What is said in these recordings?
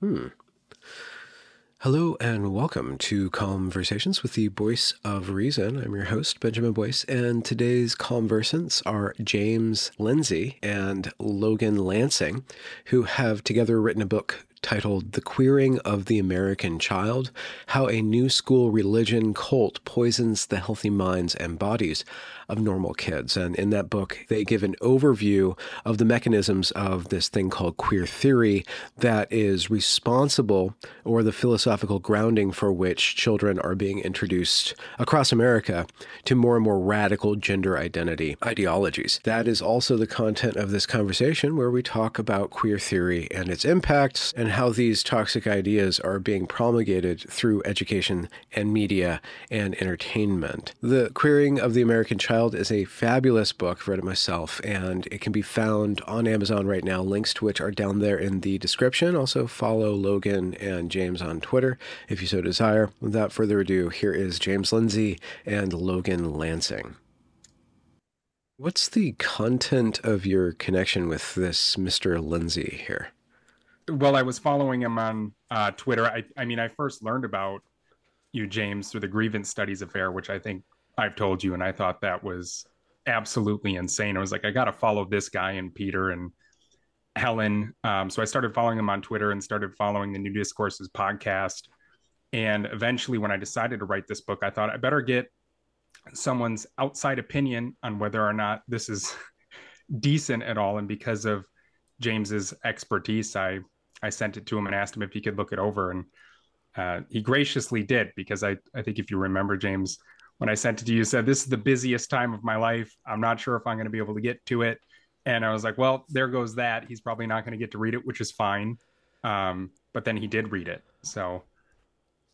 Hmm. Hello and welcome to Calmversations with the Voice of Reason. I'm your host, Benjamin Boyce, and today's conversants are James Lindsay and Logan Lancing, who have together written a book titled The Queering of the American Child How a New School Religion Cult Poisons the Healthy Minds and Bodies of Normal Kids. And in that book, they give an overview of the mechanisms of this thing called queer theory that is responsible or the philosophical grounding for which children are being introduced across America to more and more radical gender identity ideologies. That is also the content of this conversation where we talk about queer theory and its impacts and how these toxic ideas are being promulgated through education and media and entertainment. The Queering of the American Child is a fabulous book. I've read it myself, and it can be found on Amazon right now, links to which are down there in the description. Also, follow Logan and James on Twitter if you so desire. Without further ado, here is James Lindsay and Logan Lancing. What's the content of your connection with this Mr. Lindsay here? well, I was following him on uh, Twitter. I, I mean, I first learned about you, James, through the grievance studies affair, which I think I've told you, and I thought that was absolutely insane. I was like, I got to follow this guy and Peter and Helen. Um, so I started following him on Twitter and started following the New Discourses podcast. And eventually, when I decided to write this book, I thought I better get someone's outside opinion on whether or not this is decent at all. And because of James's expertise, I I sent it to him and asked him if he could look it over, and uh, he graciously did. Because I I think if you remember, James, when I sent it to you, said this is the busiest time of my life. I'm not sure if I'm going to be able to get to it, and I was like, well, there goes that. He's probably not going to get to read it, which is fine. Um, but then he did read it, so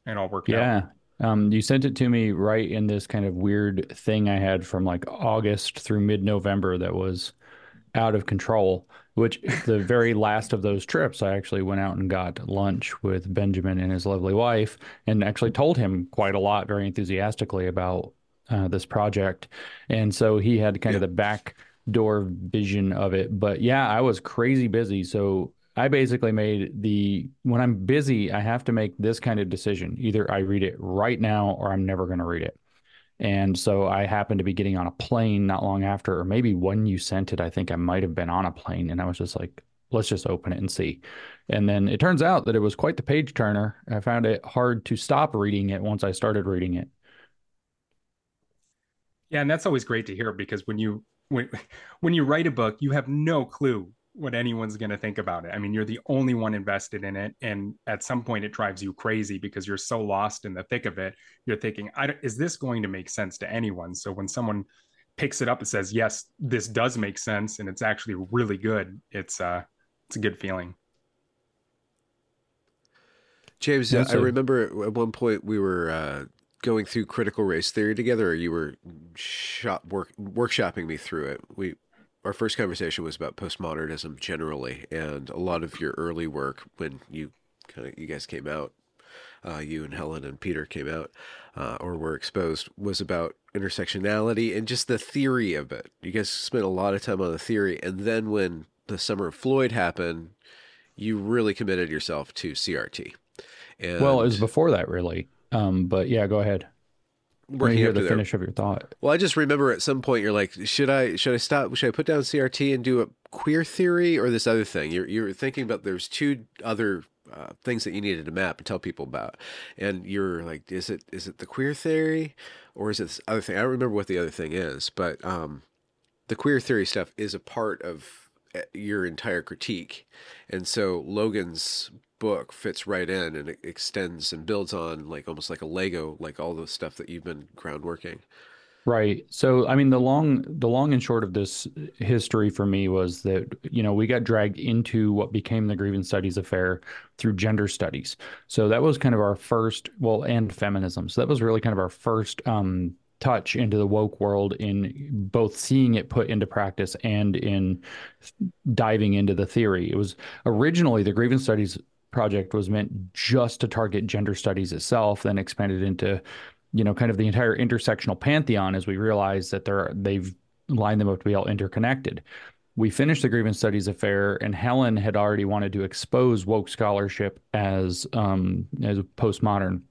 it all worked out. Yeah. Um, you sent it to me right in this kind of weird thing I had from like August through mid November that was out of control. Which the very last of those trips, I actually went out and got lunch with Benjamin and his lovely wife, and actually told him quite a lot, very enthusiastically about uh, this project. And so he had kind of the back door vision of it. But yeah, I was crazy busy. So I basically made the when I'm busy, I have to make this kind of decision. Either I read it right now or I'm never going to read it. And so I happened to be getting on a plane not long after, or maybe when you sent it, I think I might have been on a plane. And I was just like, let's just open it and see. And then it turns out that it was quite the page turner. I found it hard to stop reading it once I started reading it. Yeah, and that's always great to hear because when you when when you write a book, you have no clue what anyone's going to think about it. I mean, you're the only one invested in it, and at some point, it drives you crazy because you're so lost in the thick of it. You're thinking, I, don't- "Is this going to make sense to anyone?" So when someone picks it up and says, "Yes, this does make sense," and it's actually really good, it's uh, it's a good feeling. James, Yeah, I remember at one point we were uh, going through critical race theory together, or you were shop work workshopping me through it. We our first conversation was about postmodernism generally, and a lot of your early work when you kind of you guys came out, uh, you and Helen and Peter came out, uh, or were exposed, was about intersectionality and just the theory of it. You guys spent a lot of time on the theory, and then when the Summer of Floyd happened, you really committed yourself to CRT. And well, it was before that, really. Um, but yeah, go ahead. Working hear the there. finish of your thought. Well, I just remember at some point you're like, should I should I stop? Should I put down CRT and do a queer theory or this other thing? You're you're thinking about there's two other uh, things that you needed to map and tell people about, and you're like, is it is it the queer theory or is it this other thing? I don't remember what the other thing is, but um, the queer theory stuff is a part of your entire critique, and so Logan's book fits right in and it extends and builds on like almost like a Lego, like all the stuff that you've been groundworking. Right. So, I mean, the long, the long and short of this history for me was that, you know, we got dragged into what became the Grievance Studies affair through gender studies. So that was kind of our first, well, and feminism. So that was really kind of our first um, touch into the woke world in both seeing it put into practice and in diving into the theory. It was originally the Grievance Studies project was meant just to target gender studies itself, then expanded into you know, kind of the entire intersectional pantheon as we realize that they're they've lined them up to be all interconnected. We finished the Grievance Studies affair, and Helen had already wanted to expose woke scholarship as um, as postmodern.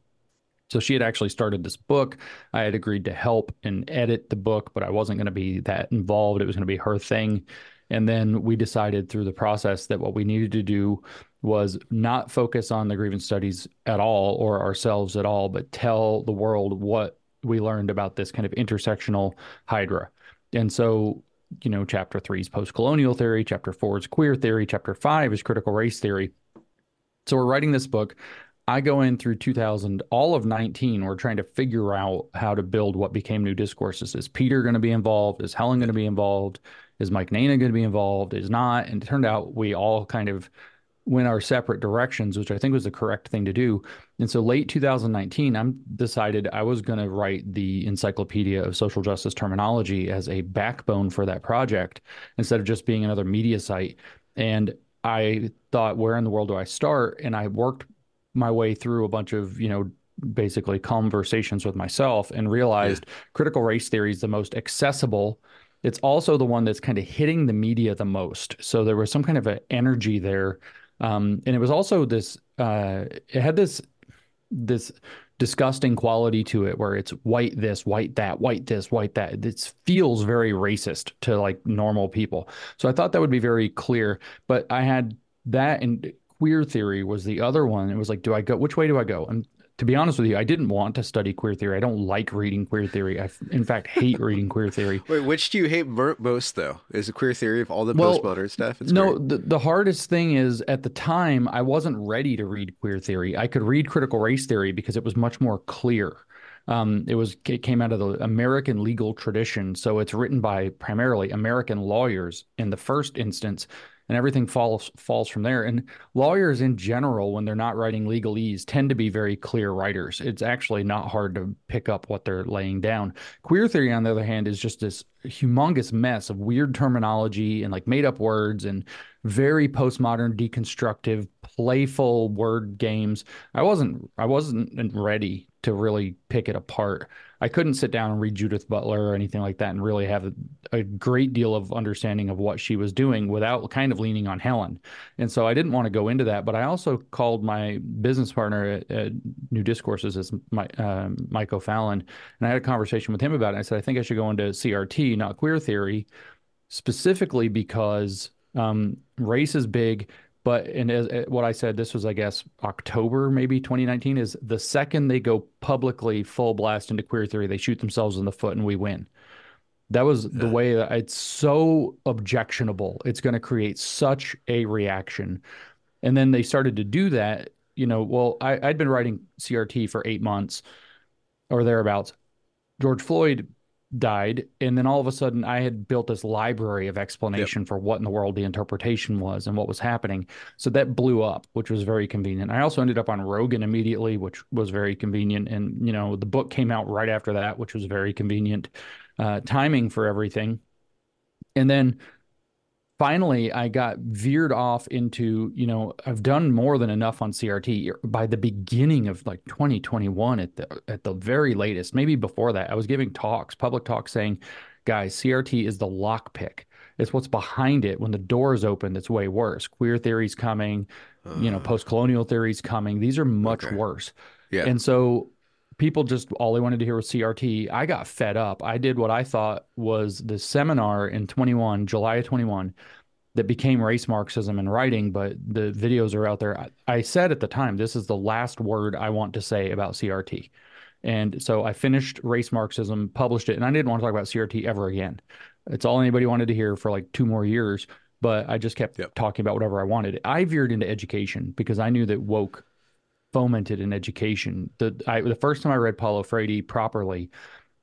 So she had actually started this book. I had agreed to help and edit the book, but I wasn't going to be that involved. It was going to be her thing. And then we decided through the process that what we needed to do was not focus on the grievance studies at all or ourselves at all, but tell the world what we learned about this kind of intersectional hydra. And so, you know, chapter three is post colonial theory, chapter four is queer theory, chapter five is critical race theory. So we're writing this book. I go in through 2000, all of 19, we're trying to figure out how to build what became new discourses. Is Peter going to be involved? Is Helen going to be involved? Is Mike Nayna going to be involved? Is not? And it turned out we all kind of went our separate directions, which I think was the correct thing to do. And so late 2019, I decided I was going to write the Encyclopedia of Social Justice Terminology as a backbone for that project instead of just being another media site. And I thought, where in the world do I start? And I worked my way through a bunch of, you know, basically conversations with myself and realized yeah. critical race theory is the most accessible it's also the one that's kind of hitting the media the most. So there was some kind of an energy there um, and it was also this, uh, it had this, this disgusting quality to it where it's white this, white that, white this, white that. It feels very racist to like normal people. So I thought that would be very clear. But I had that and queer theory was the other one. It was like, do I go, which way do I go? And to be honest with you, I didn't want to study queer theory. I don't like reading queer theory. I, in fact, hate reading queer theory. Wait, which do you hate most, though? Is the queer theory of all the well, postmodern stuff? It's no, the, the hardest thing is at the time, I wasn't ready to read queer theory. I could read critical race theory because it was much more clear. Um, it was it came out of the American legal tradition, so it's written by primarily American lawyers in the first instance, and everything falls falls from there. And lawyers in general, when they're not writing legalese, tend to be very clear writers. It's actually not hard to pick up what they're laying down. Queer theory, on the other hand, is just this humongous mess of weird terminology and like made up words and very postmodern, deconstructive, playful word games. I wasn't I wasn't ready to really pick it apart. I couldn't sit down and read Judith Butler or anything like that and really have a, great deal of understanding of what she was doing without kind of leaning on Helen. And so I didn't want to go into that. But I also called my business partner at, at New Discourses as my, uh, Mike O'Fallon, and I had a conversation with him about it. I said, I think I should go into CRT, not queer theory, specifically because um, race is big but and as, as, what I said, this was I guess October maybe 2019 is the second they go publicly full blast into queer theory, they shoot themselves in the foot and we win. That was the way that it's so objectionable. It's going to create such a reaction. And then they started to do that. You know, well, I, I'd been writing CRT for eight months or thereabouts. George Floyd died and then all of a sudden i had built this library of explanation yep. for what in the world the interpretation was and what was happening. So that blew up which was very convenient. I also ended up on rogan immediately which was very convenient and you know the book came out right after that which was very convenient uh, timing for everything. And then finally I got veered off into, you know, I've done more than enough on CRT by the beginning of like 2021 at the at the very latest, maybe before that. I was giving talks, public talks saying, guys, CRT is the lockpick. It's what's behind it when the door is open that's way worse. Queer theory's coming, uh, you know, uh. post-colonial theory's coming. These are much okay. worse. Yeah. And so people just all they wanted to hear was CRT. I got fed up. I did what I thought was the seminar in 21, July of 21, that became race Marxism in writing, but the videos are out there. I, I said at the time, this is the last word I want to say about CRT. And so I finished Race Marxism, published it, and I didn't want to talk about CRT ever again. It's all anybody wanted to hear for like two more years, but I just kept yep. talking about whatever I wanted. I veered into education because I knew that woke fomented in education. The I, the first time I read Paulo Freire properly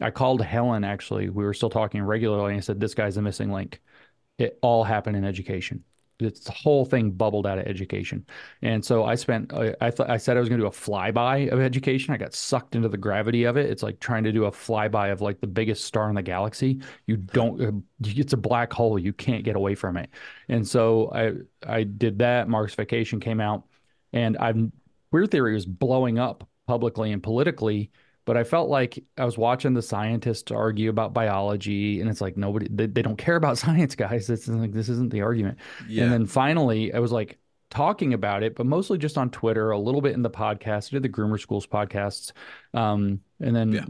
I called Helen actually. We were still talking regularly, and I said, "This guy's a missing link." It all happened in education. It's the whole thing bubbled out of education, and so I spent. I I, th- I said I was going to do a flyby of education. I got sucked into the gravity of it. It's like trying to do a flyby of like the biggest star in the galaxy. You don't. It's a black hole. You can't get away from it. And so I I did that. Marxification came out, and I've queer theory was blowing up publicly and politically but I felt like I was watching the scientists argue about biology, and it's like nobody they, they don't care about science, guys. It's like this isn't the argument. Yeah. And then finally, I was like talking about it, but mostly just on Twitter, a little bit in the podcast, I did the Groomer Schools podcasts, um, and then yeah.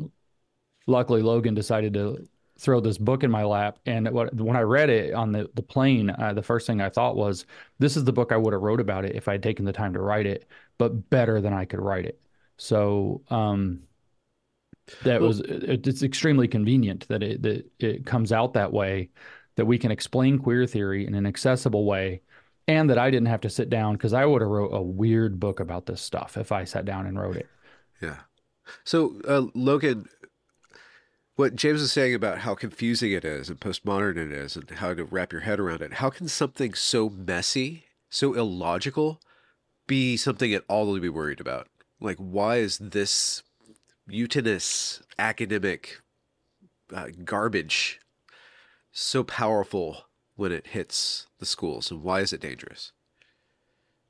luckily Logan decided to throw this book in my lap. And what, when I read it on the the plane, uh, the first thing I thought was, this is the book I would have wrote about it if I had taken the time to write it, but better than I could write it. So. Um, that well, was it, it's extremely convenient that it that it comes out that way that we can explain queer theory in an accessible way and that I didn't have to sit down because I would have wrote a weird book about this stuff if I sat down and wrote it. Yeah. So uh, Logan, what James was saying about how confusing it is and postmodern it is and how to wrap your head around it, how can something so messy, so illogical, be something at all to be worried about? Like, why is this mutinous academic uh, garbage so powerful when it hits the schools, and why is it dangerous?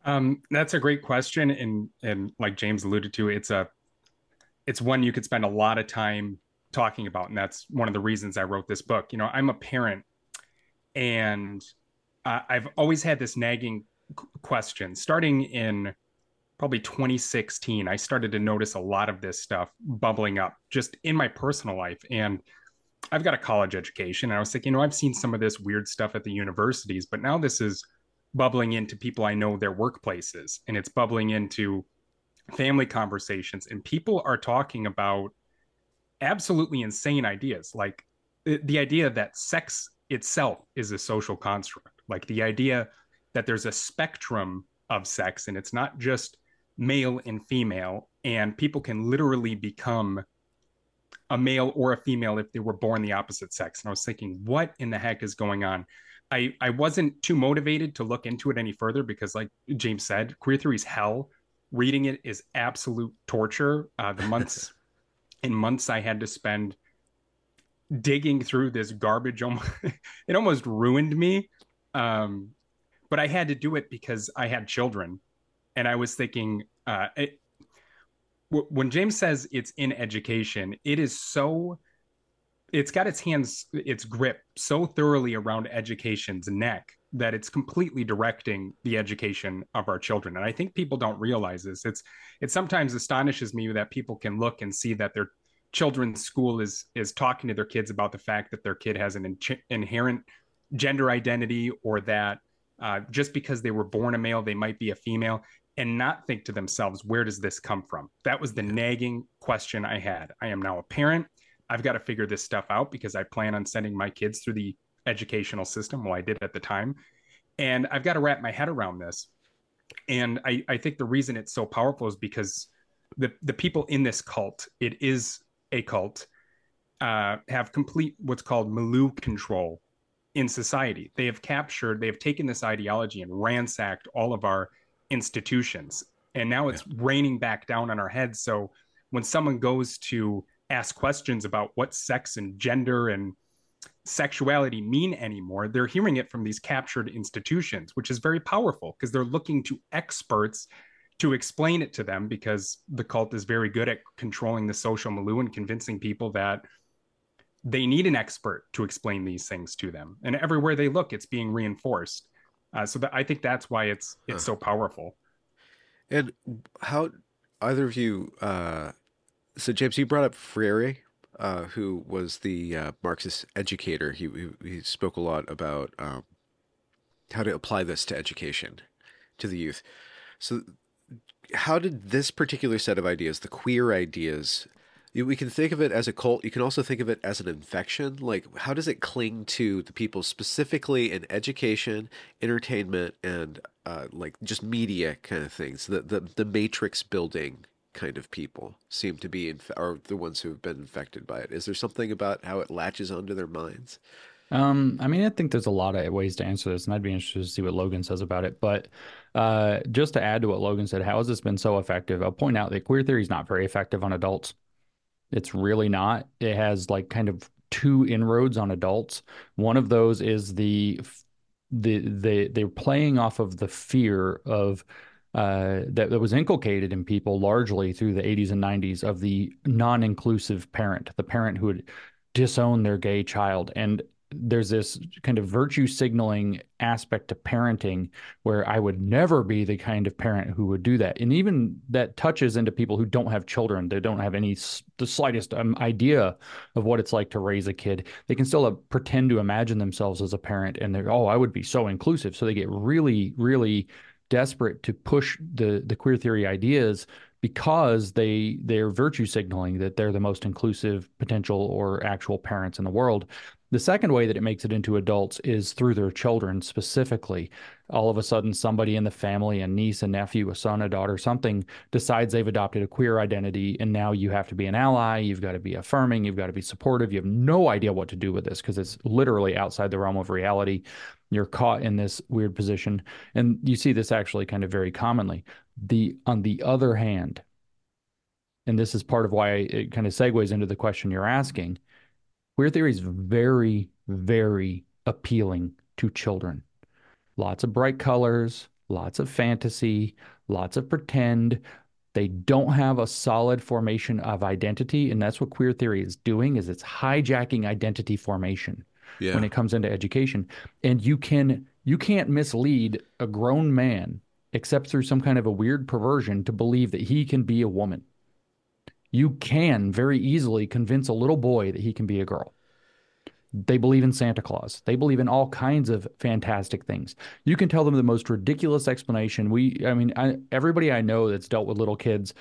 Um, that's a great question, and and like James alluded to, it's a it's one you could spend a lot of time talking about, and that's one of the reasons I wrote this book. You know, I'm a parent, and uh, I've always had this nagging question, starting in probably 2016, I started to notice a lot of this stuff bubbling up just in my personal life. And I've got a college education. And I was like, you know, I've seen some of this weird stuff at the universities, but now this is bubbling into people I know their workplaces and it's bubbling into family conversations. And people are talking about absolutely insane ideas like the idea that sex itself is a social construct, like the idea that there's a spectrum of sex and it's not just male and female, and people can literally become a male or a female if they were born the opposite sex. And I was thinking, what in the heck is going on? I, I wasn't too motivated to look into it any further because, like James said, queer theory is hell. Reading it is absolute torture. Uh, the months and months I had to spend digging through this garbage, almost, it almost ruined me. Um, but I had to do it because I had children and I was thinking, uh, it, w- when James says it's in education, it is so, it's got its hands, its grip so thoroughly around education's neck that it's completely directing the education of our children. And I think people don't realize this. It's, it sometimes astonishes me that people can look and see that their children's school is is talking to their kids about the fact that their kid has an in- inherent gender identity or that uh, just because they were born a male, they might be a female and not think to themselves, where does this come from? That was the nagging question I had. I am now a parent. I've got to figure this stuff out because I plan on sending my kids through the educational system. Well, I did at the time. And I've got to wrap my head around this. And I, I think the reason it's so powerful is because the, the people in this cult, it is a cult, uh, have complete what's called Milieu control in society. They have captured, they have taken this ideology and ransacked all of our institutions and now it's yeah. raining back down on our heads so when someone goes to ask questions about what sex and gender and sexuality mean anymore they're hearing it from these captured institutions which is very powerful because they're looking to experts to explain it to them because the cult is very good at controlling the social milieu and convincing people that they need an expert to explain these things to them and everywhere they look it's being reinforced uh, so that I think that's why it's it's so powerful. And how either of you? Uh, so James, you brought up Freire, uh, who was the uh, Marxist educator. He, he, he spoke a lot about um, how to apply this to education, to the youth. So, how did this particular set of ideas, the queer ideas, we can think of it as a cult. You can also think of it as an infection. Like, how does it cling to the people specifically in education, entertainment, and uh, like just media kind of things? The the the matrix building kind of people seem to be inf- are the ones who have been infected by it. Is there something about how it latches onto their minds? Um, I mean, I think there's a lot of ways to answer this, and I'd be interested to see what Logan says about it. But uh, just to add to what Logan said, how has this been so effective? I'll point out that queer theory is not very effective on adults. It's really not. It has like kind of two inroads on adults. One of those is the the the they're playing off of the fear of uh, that, that was inculcated in people largely through the 80s and 90s of the non-inclusive parent, the parent who would disown their gay child. And there's this kind of virtue signaling aspect to parenting where I would never be the kind of parent who would do that. And even that touches into people who don't have children. They don't have any the slightest um, idea of what it's like to raise a kid. They can still uh, pretend to imagine themselves as a parent and they're, oh, I would be so inclusive. So they get really, really desperate to push the the queer theory ideas because they they're virtue signaling that they're the most inclusive potential or actual parents in the world the second way that it makes it into adults is through their children specifically. All of a sudden, somebody in the family, a niece, a nephew, a son, a daughter, something decides they've adopted a queer identity, and now you have to be an ally. You've got to be affirming. You've got to be supportive. You have no idea what to do with this because it's literally outside the realm of reality. You're caught in this weird position, and you see this actually kind of very commonly. The on the other hand, and this is part of why it kind of segues into the question you're asking Queer theory is very, very appealing to children. Lots of bright colors, lots of fantasy, lots of pretend. They don't have a solid formation of identity, and that's what queer theory is doing is it's hijacking identity formation yeah. when it comes into education. And you can you can't mislead a grown man except through some kind of a weird perversion to believe that he can be a woman you can very easily convince a little boy that he can be a girl. They believe in Santa Claus. They believe in all kinds of fantastic things. You can tell them the most ridiculous explanation. We, I mean, I, everybody I know that's dealt with little kids,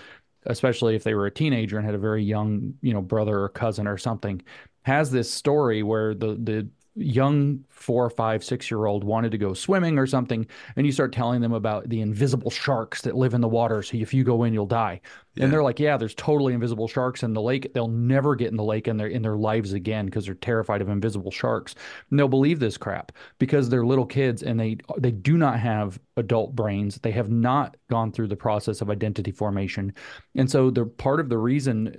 especially if they were a teenager and had a very young, you know, brother or cousin or something, has this story where the the young four, five, six year old wanted to go swimming or something, and you start telling them about the invisible sharks that live in the water. So if you go in, you'll die. Yeah. And they're like, "Yeah, there's totally invisible sharks in the lake. They'll never get in the lake in their in their lives again because they're terrified of invisible sharks." And they'll believe this crap because they're little kids and they they do not have adult brains. They have not gone through the process of identity formation, and so they're part of the reason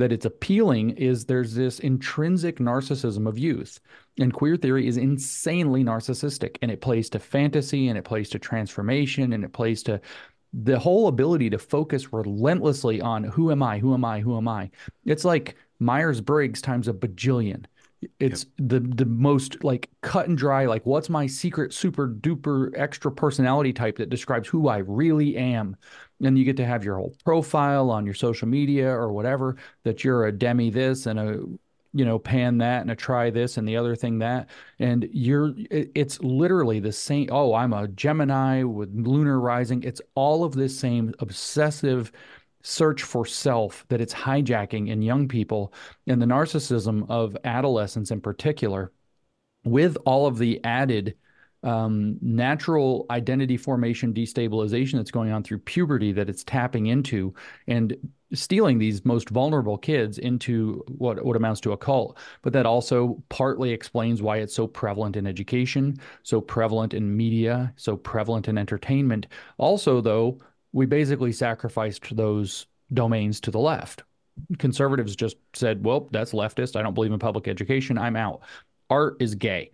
that it's appealing is there's this intrinsic narcissism of youth. And queer theory is insanely narcissistic and it plays to fantasy and it plays to transformation and it plays to the whole ability to focus relentlessly on who am I, who am I, who am I. It's like Myers Briggs times a bajillion. It's yep. the the most like cut and dry, like what's my secret super duper extra personality type that describes who I really am and you get to have your whole profile on your social media or whatever that you're a demi this and a you know pan that and a try this and the other thing that. And you're it's literally the same oh i'm a gemini with lunar rising. It's all of this same obsessive search for self that it's hijacking in young people. And the narcissism of adolescents in particular with all of the added um, natural identity formation destabilization that's going on through puberty that it's tapping into and stealing these most vulnerable kids into what, what amounts to a cult. But that also partly explains why it's so prevalent in education, so prevalent in media, so prevalent in entertainment. Also, though, we basically sacrificed those domains to the left. Conservatives just said, well, that's leftist. I don't believe in public education. I'm out. Art is gay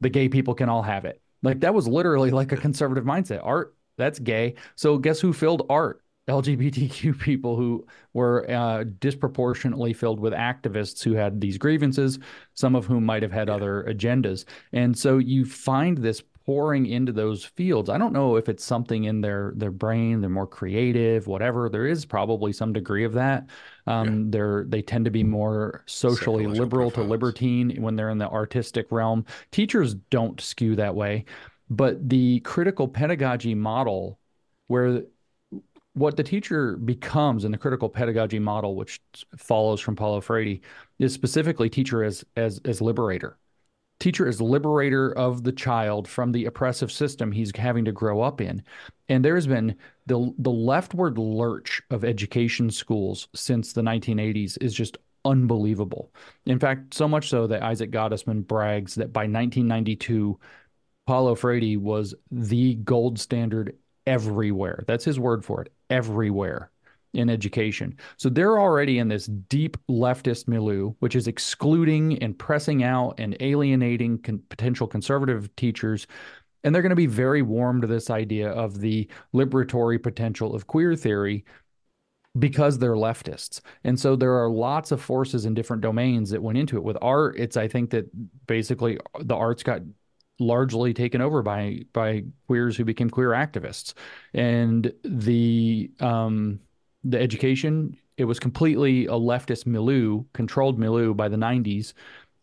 the gay people can all have it. Like that was literally like a conservative mindset. Art, that's gay. So guess who filled art? LGBTQ people who were uh, disproportionately filled with activists who had these grievances, some of whom might have had yeah. other agendas. And so you find this pouring into those fields. I don't know if it's something in their their brain, they're more creative, whatever. There is probably some degree of that. Um, yeah. They're they tend to be more socially liberal profiles. to libertine when they're in the artistic realm. Teachers don't skew that way, but the critical pedagogy model, where what the teacher becomes in the critical pedagogy model, which follows from Paulo Freire, is specifically teacher as as as liberator teacher is liberator of the child from the oppressive system he's having to grow up in. And there's been the the leftward lurch of education schools since the 1980s is just unbelievable. In fact, so much so that Isaac Gottesman brags that by 1992, Paulo Freire was the gold standard everywhere. That's his word for it, everywhere in education. So they're already in this deep leftist milieu, which is excluding and pressing out and alienating con- potential conservative teachers. And they're going to be very warm to this idea of the liberatory potential of queer theory because they're leftists. And so there are lots of forces in different domains that went into it. With art, it's I think that basically the arts got largely taken over by by queers who became queer activists. And the um the education, it was completely a leftist milieu, controlled milieu by the 90s.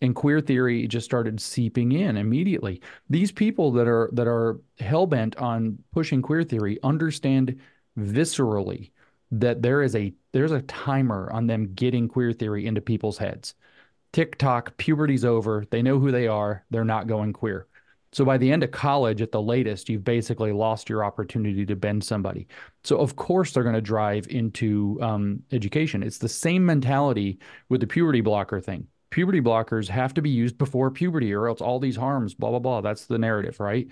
And queer theory just started seeping in immediately. These people that are that are hell bent on pushing queer theory understand viscerally that there is a there's a timer on them getting queer theory into people's heads. TikTok, puberty's over, they know who they are, they're not going queer. So by the end of college, at the latest, you've basically lost your opportunity to bend somebody. So of course they're going to drive into um, education. It's the same mentality with the puberty blocker thing. Puberty blockers have to be used before puberty, or else all these harms, blah blah blah. That's the narrative, right?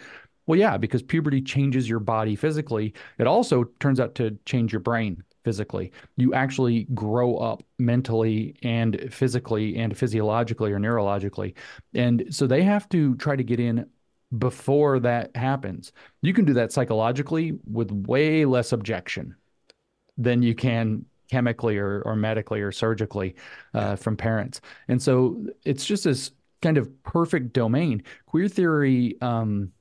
Well, yeah, because puberty changes your body physically. It also turns out to change your brain physically. You actually grow up mentally and physically and physiologically or neurologically. And so they have to try to get in before that happens. You can do that psychologically with way less objection than you can chemically or, or medically or surgically uh, from parents. And so it's just this kind of perfect domain. Queer theory um,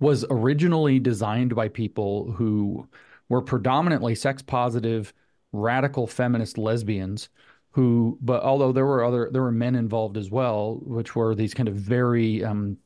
was originally designed by people who were predominantly sex positive, radical feminist lesbians who but although there were other there were men involved as well which were these kind of very um,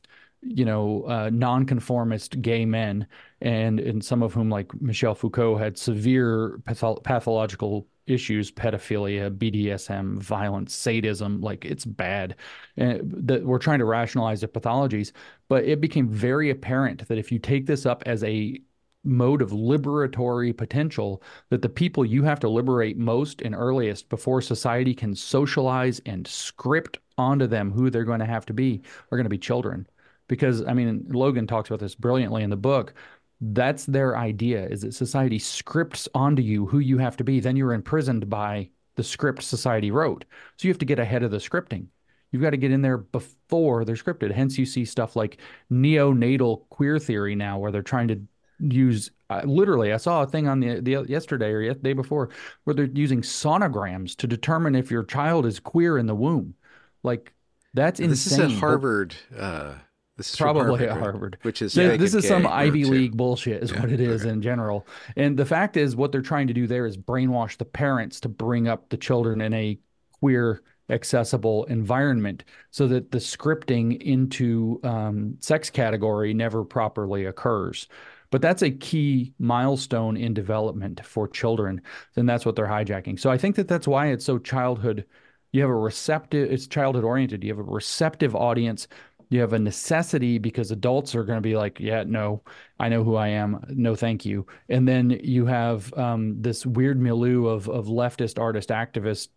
you know, uh, nonconformist gay men, and and some of whom, like Michel Foucault, had severe patho- pathological issues, pedophilia, BDSM, violence, sadism. Like it's bad. And that we're trying to rationalize the pathologies, but it became very apparent that if you take this up as a mode of liberatory potential that the people you have to liberate most and earliest before society can socialize and script onto them who they're going to have to be are going to be children because I mean Logan talks about this brilliantly in the book. That's their idea is that society scripts onto you who you have to be. Then you're imprisoned by the script society wrote. So you have to get ahead of the scripting. You've got to get in there before they're scripted. Hence, you see stuff like neonatal queer theory now, where they're trying to use uh, literally. I saw a thing on the, the yesterday or the day before where they're using sonograms to determine if your child is queer in the womb. Like that's insane. This is at Harvard. Uh, this is probably Harvard, at Harvard, which is this is some Ivy too. League bullshit, is Yeah, what it is okay. in general. And the fact is, what they're trying to do there is brainwash the parents to bring up the children in a queer, accessible environment, so that the scripting into um, sex category never properly occurs. But that's a key milestone in development for children, and that's what they're hijacking. So I think that that's why it's so childhood. You have a receptive, it's childhood oriented. You have a receptive audience you have a necessity because adults are going to be like, yeah, no, I know who I am. No, thank you. And then you have um, this weird milieu of of leftist artist activist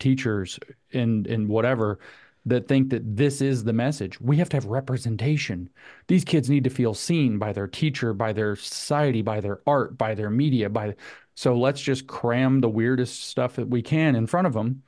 teachers and and whatever that think that this is the message. We have to have representation. These kids need to feel seen by their teacher, by their society, by their art, by their media, by so let's just cram the weirdest stuff that we can in front of them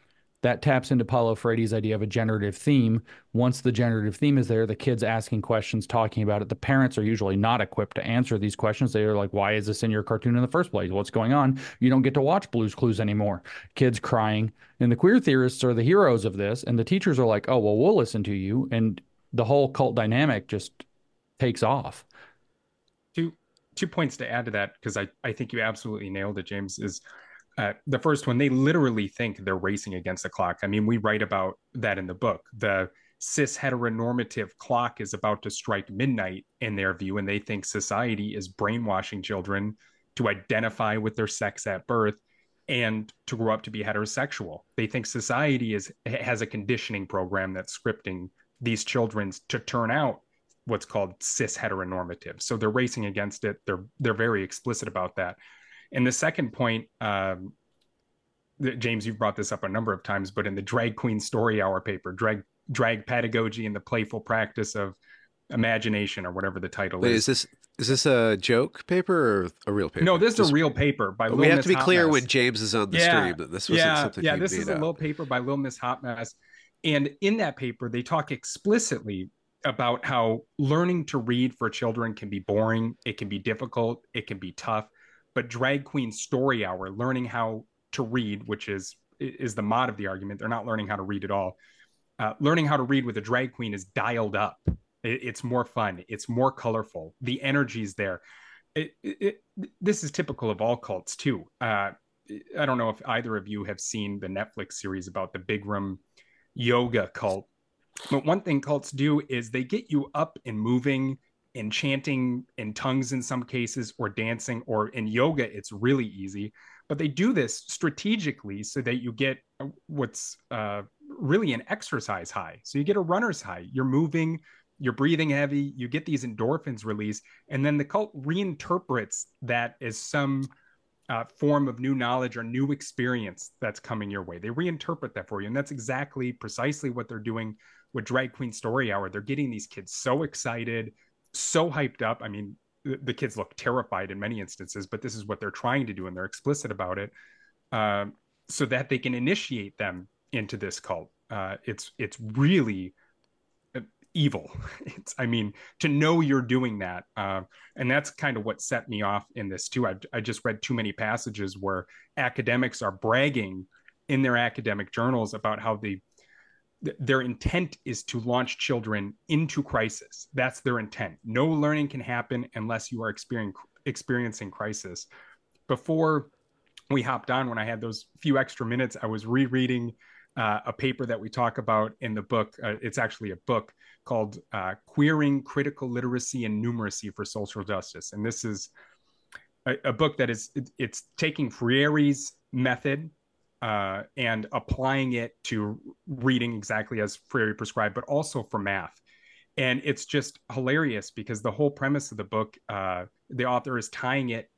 that taps into Paulo Freire's idea of a generative theme. Once the generative theme is there, the kids asking questions, talking about it. The parents are usually not equipped to answer these questions. They are like, "Why is this in your cartoon in the first place? What's going on? You don't get to watch Blue's Clues anymore." Kids crying, and the queer theorists are the heroes of this, and the teachers are like, "Oh, well, we'll listen to you," and the whole cult dynamic just takes off. two two points to add to that because I, I think you absolutely nailed it james is uh, the first one they literally think they're racing against the clock i mean we write about that in the book the cis heteronormative clock is about to strike midnight in their view and they think society is brainwashing children to identify with their sex at birth and to grow up to be heterosexual they think society is has a conditioning program that's scripting these children to turn out what's called cis heteronormative. So they're racing against it. They're they're very explicit about that. And the second point, um, James, you've brought this up a number of times, but in the drag queen story hour paper, drag drag pedagogy and the playful practice of imagination or whatever the title Wait, is. is this is this a joke paper or a real paper? No, this is Just- a real paper by Lil Miss. We have Miss to be Hot clear Mess. when James is on the Yeah, stream that this wasn't yeah, something yeah. This is a little paper by Lil Miss Hot Mess, and in that paper they talk explicitly about how learning to read for children can be boring, it can be difficult, it can be tough, but drag queen story hour, learning how to read, which is is the mod of the argument. They're not learning how to read at all. Uh, learning how to read with a drag queen is dialed up. It, it's more fun. It's more colorful. The energy's there. It, it, this is typical of all cults too. Uh, I don't know if either of you have seen the Netflix series about the Bikram yoga cult. But one thing cults do is they get you up and moving and chanting in tongues in some cases, or dancing, or in yoga, it's really easy. But they do this strategically so that you get what's uh, really an exercise high. So you get a runner's high. You're moving, you're breathing heavy, you get these endorphins released, and then the cult reinterprets that as some uh, form of new knowledge or new experience that's coming your way. They reinterpret that for you. And that's exactly precisely what they're doing with Drag Queen Story Hour. They're getting these kids so excited, so hyped up. I mean, the, kids look terrified in many instances, but this is what they're trying to do, and they're explicit about it, um, so that they can initiate them into this cult. Uh, it's it's really uh, evil. It's I mean to know you're doing that, uh, and that's kind of what set me off in this too. I I just read too many passages where academics are bragging in their academic journals about how the th- their intent is to launch children into crisis. That's their intent. No learning can happen unless you are experiencing experiencing crisis. Before we hopped on, when I had those few extra minutes, I was rereading uh, a paper that we talk about in the book. Uh, it's actually a book called uh, "Queering Critical Literacy and Numeracy for Social Justice," and this is a, a book that is it, it's taking Freire's method uh, and applying it to reading exactly as Freire prescribed, but also for math. And it's just hilarious because the whole premise of the book, uh, the author is tying it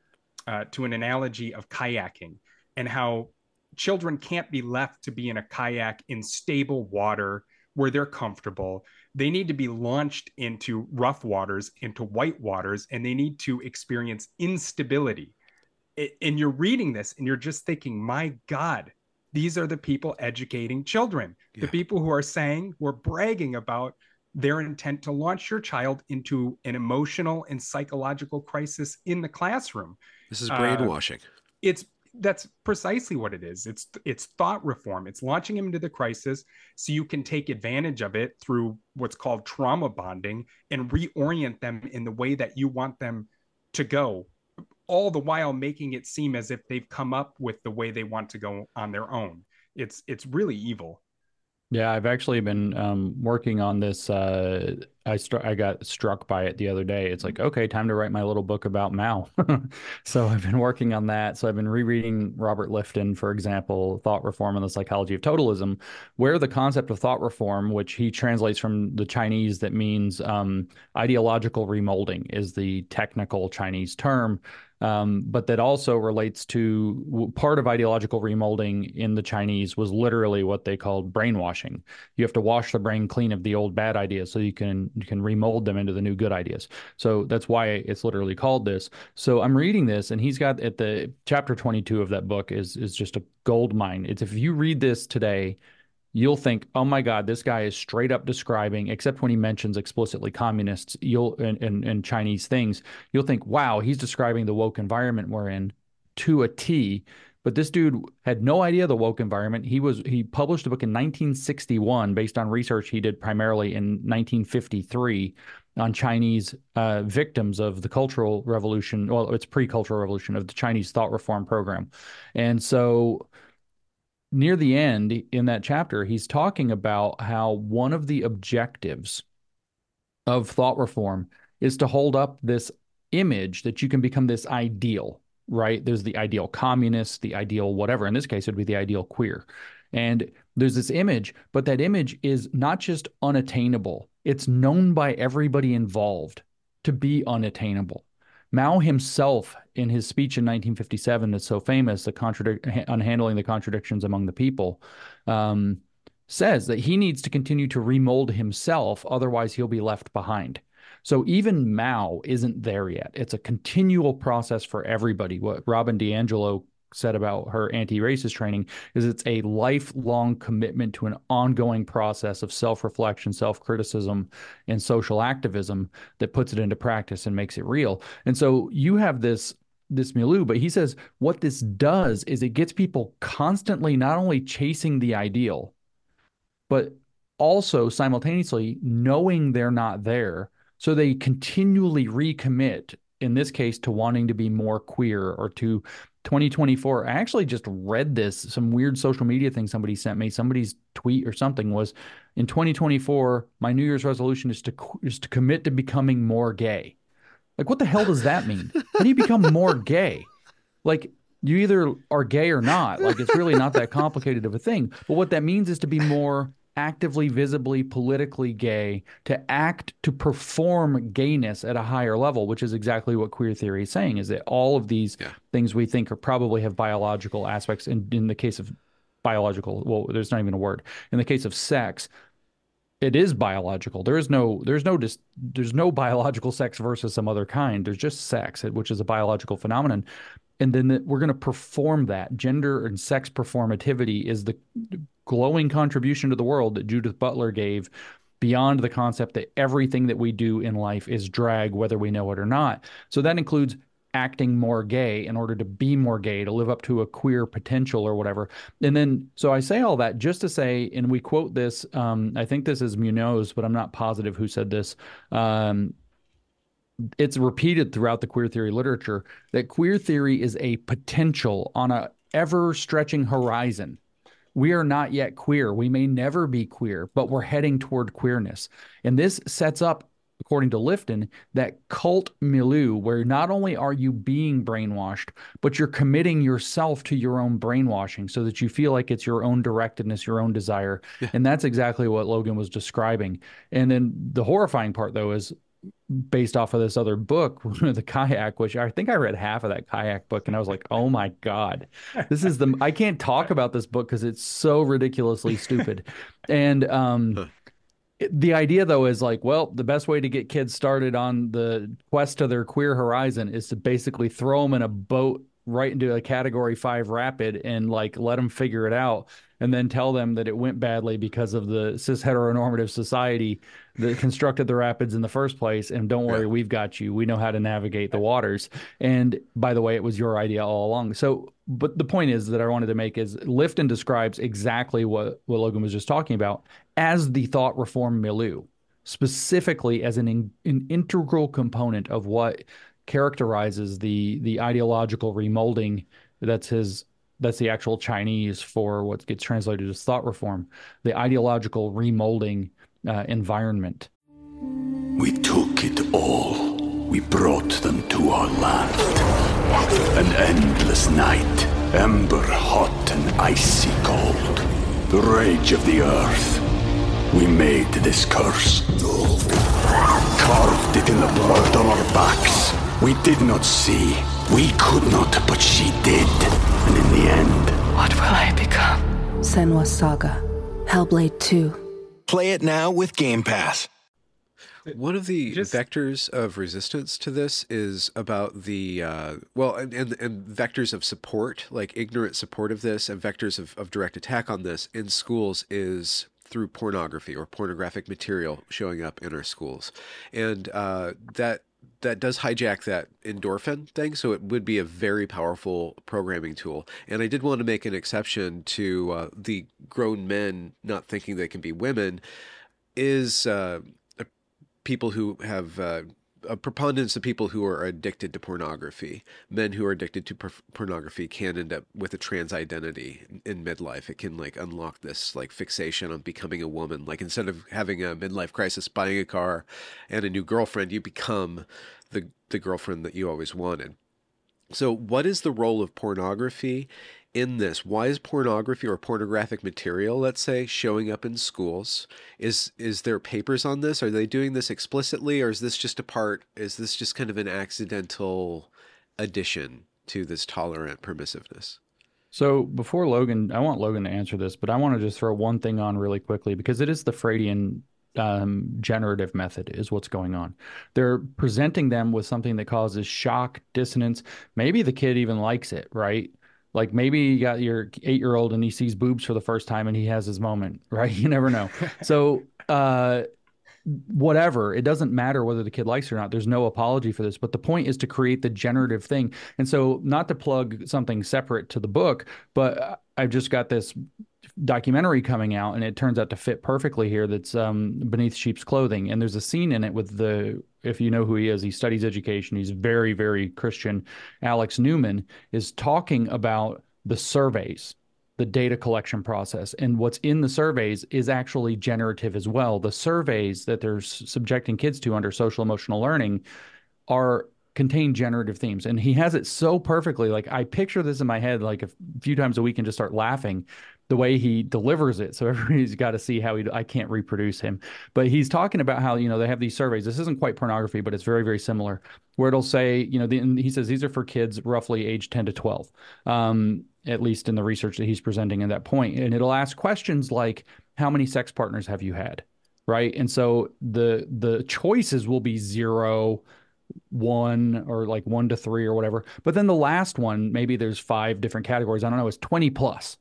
uh, to an analogy of kayaking and how children can't be left to be in a kayak in stable water where they're comfortable. They need to be launched into rough waters, into white waters, and they need to experience instability and you're reading this and you're just thinking, my God, these are the people educating children, Yeah. the people who are saying, we're bragging about their intent to launch your child into an emotional and psychological crisis in the classroom. This is uh, brainwashing. It's that's precisely what it is. It's it's thought reform. It's launching him into the crisis so you can take advantage of it through what's called trauma bonding and reorient them in the way that you want them to go all the while making it seem as if they've come up with the way they want to go on their own. It's it's really evil. Yeah, I've actually been um, working on this. Uh, I I got struck by it the other day. It's like, okay, time to write my little book about Mao. so I've been working on that. So I've been rereading Robert Lifton, for example, Thought Reform and the Psychology of Totalism, where the concept of thought reform, which he translates from the Chinese, that means um, ideological remolding, is the technical Chinese term. Um, but that also relates to part of ideological remolding in the Chinese was literally what they called brainwashing. You have to wash the brain clean of the old bad ideas so you can you can remold them into the new good ideas. So that's why it's literally called this. So I'm reading this, and he's got at the chapter 22 of that book is is just a gold mine. It's if you read this today, you'll think, oh my God, this guy is straight up describing, except when he mentions explicitly communists, you'll and, and, and Chinese things, you'll think, wow, he's describing the woke environment we're in to a T. But this dude had no idea the woke environment. He was he published a book in 1961 based on research he did primarily in 1953 on Chinese uh, victims of the Cultural Revolution. Well, it's pre-Cultural Revolution of the Chinese Thought Reform Program, and so near the end in that chapter, he's talking about how one of the objectives of thought reform is to hold up this image that you can become this ideal, right? There's the ideal communist, the ideal whatever. In this case, it would be the ideal queer. And there's this image, but that image is not just unattainable, it's known by everybody involved to be unattainable. Mao himself, in his speech in 1957, that's so famous, the on handling the contradictions among the people, um, says that he needs to continue to remold himself, otherwise he'll be left behind. So even Mao isn't there yet. It's a continual process for everybody. What Robin DiAngelo said about her anti-racist training is it's a lifelong commitment to an ongoing process of self-reflection, self-criticism, and social activism that puts it into practice and makes it real. And so you have this this milieu, but he says what this does is it gets people constantly not only chasing the ideal, but also simultaneously knowing they're not there. So they continually recommit, in this case, to wanting to be more queer or to 2024. I actually just read this, some weird social media thing somebody sent me. Somebody's tweet or something was in 2024, my New Year's resolution is to is to commit to becoming more gay. Like, what the hell does that mean? How do you become more gay? Like, you either are gay or not. Like, it's really not that complicated of a thing. But what that means is to be more actively, visibly, politically gay, to act, to perform gayness at a higher level, which is exactly what queer theory is saying, is that all of these yeah. things we think are probably have biological aspects. In, in the case of biological, well, there's not even a word. In the case of sex, it is biological. There is no there's no dis, there's no biological sex versus some other kind. There's just sex, which is a biological phenomenon. And then the, we're going to perform that. Gender and sex performativity is the glowing contribution to the world that Judith Butler gave beyond the concept that everything that we do in life is drag, whether we know it or not. So that includes acting more gay in order to be more gay, to live up to a queer potential or whatever. And then, so I say all that just to say, and we quote this, um, I think this is Munoz, but I'm not positive who said this. Um, it's repeated throughout the queer theory literature that queer theory is a potential on a ever stretching horizon we are not yet queer. We may never be queer, but we're heading toward queerness. And this sets up, according to Lifton, that cult milieu where not only are you being brainwashed, but you're committing yourself to your own brainwashing so that you feel like it's your own directedness, your own desire. Yeah. And that's exactly what Logan was describing. And then the horrifying part, though, is based off of this other book, the kayak, which I think I read half of that kayak book, and I was like, "Oh my god, this is the I can't talk about this book because it's so ridiculously stupid." and um, the idea though is like, well, the best way to get kids started on the quest to their queer horizon is to basically throw them in a boat right into a category five rapid and like let them figure it out and then tell them that it went badly because of the cis heteronormative society that constructed the rapids in the first place. And don't worry, we've got you. We know how to navigate the waters. And by the way, it was your idea all along. So, but the point is that I wanted to make is Lifton describes exactly what, what Logan was just talking about as the thought reform milieu, specifically as an, in, an integral component of what characterizes the the ideological remolding that's his that's the actual Chinese for what gets translated as thought reform, the ideological remolding uh, environment. We took it all. We brought them to our land. An endless night, ember hot and icy cold. The rage of the earth. We made this curse. Carved it in the blood on our backs. We did not see. We could not, but she did. And in the end... What will I become? Senua's Saga. Hellblade 2. Play it now with Game Pass. One of the Just... vectors of resistance to this is about the uh, well, and, and, and, vectors of support, like ignorant support of this, and vectors of, of direct attack on this in schools is through pornography or pornographic material showing up in our schools, and uh, that that does hijack that endorphin thing, so it would be a very powerful programming tool. And I did want to make an exception to uh, the grown men not thinking they can be women, is uh, people who have uh, a preponderance of people who are addicted to pornography. Men who are addicted to por- pornography can end up with a trans identity in midlife. It can like unlock this like fixation on becoming a woman. Like instead of having a midlife crisis, buying a car and a new girlfriend, you become the the girlfriend that you always wanted. So, what is the role of pornography in this? Why is pornography or pornographic material, let's say, showing up in schools? Is is there papers on this? Are they doing this explicitly, or is this just a part? Is this just kind of an accidental addition to this tolerant permissiveness? So before Logan, I want Logan to answer this, but I want to just throw one thing on really quickly because it is the Freudian um, generative method is what's going on. They're presenting them with something that causes shock, dissonance. Maybe the kid even likes it, right? Like maybe you got your eight year old and he sees boobs for the first time and he has his moment, right? You never know. so, uh, whatever it doesn't matter whether the kid likes it or not there's no apology for this but the point is to create the generative thing and so not to plug something separate to the book but i've just got this documentary coming out and it turns out to fit perfectly here that's um, beneath sheep's clothing and there's a scene in it with the if you know who he is he studies education he's very very christian alex newman is talking about the surveys the data collection process. And what's in the surveys is actually generative as well. The surveys that they're subjecting kids to under social emotional learning are contain generative themes and he has it so perfectly like i picture this in my head like a few times a week and just start laughing the way he delivers it so everybody's got to see how he i can't reproduce him but he's talking about how you know they have these surveys this isn't quite pornography but it's very very similar where it'll say you know the, he says these are for kids roughly age 10 to 12 um, at least in the research that he's presenting at that point. And it'll ask questions like, how many sex partners have you had? Right. And so the the choices will be zero, one, or like one to three or whatever. But then the last one, maybe there's five different categories. I don't know, is 20 plus.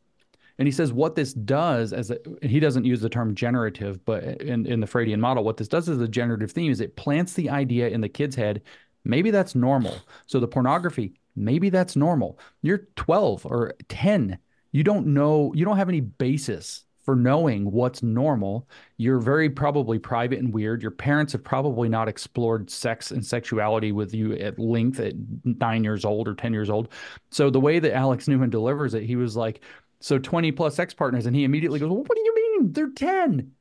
And he says what this does as a, he doesn't use the term generative, but in, in the Freudian model, what this does as a generative theme is it plants the idea in the kid's head. Maybe that's normal. So the pornography Maybe that's normal. You're 12 or 10. You don't know, you don't have any basis for knowing what's normal. You're very probably private and weird. Your parents have probably not explored sex and sexuality with you at length at nine years old or 10 years old. So the way that Alex Newman delivers it, he was like, so 20 plus sex partners. And he immediately goes, well, what do you mean? They're 10.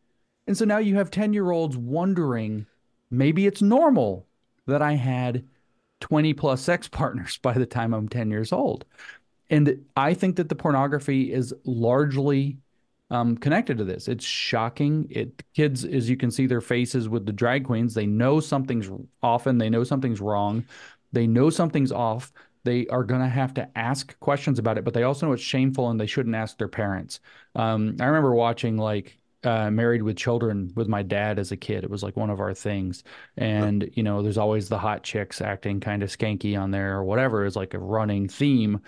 And so now you have 10 year olds wondering, maybe it's normal that I had 20 plus sex partners by the time I'm 10 years old. And I think that the pornography is largely um, connected to this. It's shocking. It kids, as you can see, their faces with the drag queens. They know something's often. They know something's wrong. They know something's off. They are going to have to ask questions about it, but they also know it's shameful and they shouldn't ask their parents. Um, I remember watching like uh, married with children with my dad as a kid. It was like one of our things. And, you know, there's always the hot chicks acting kind of skanky on there or whatever is like a running theme.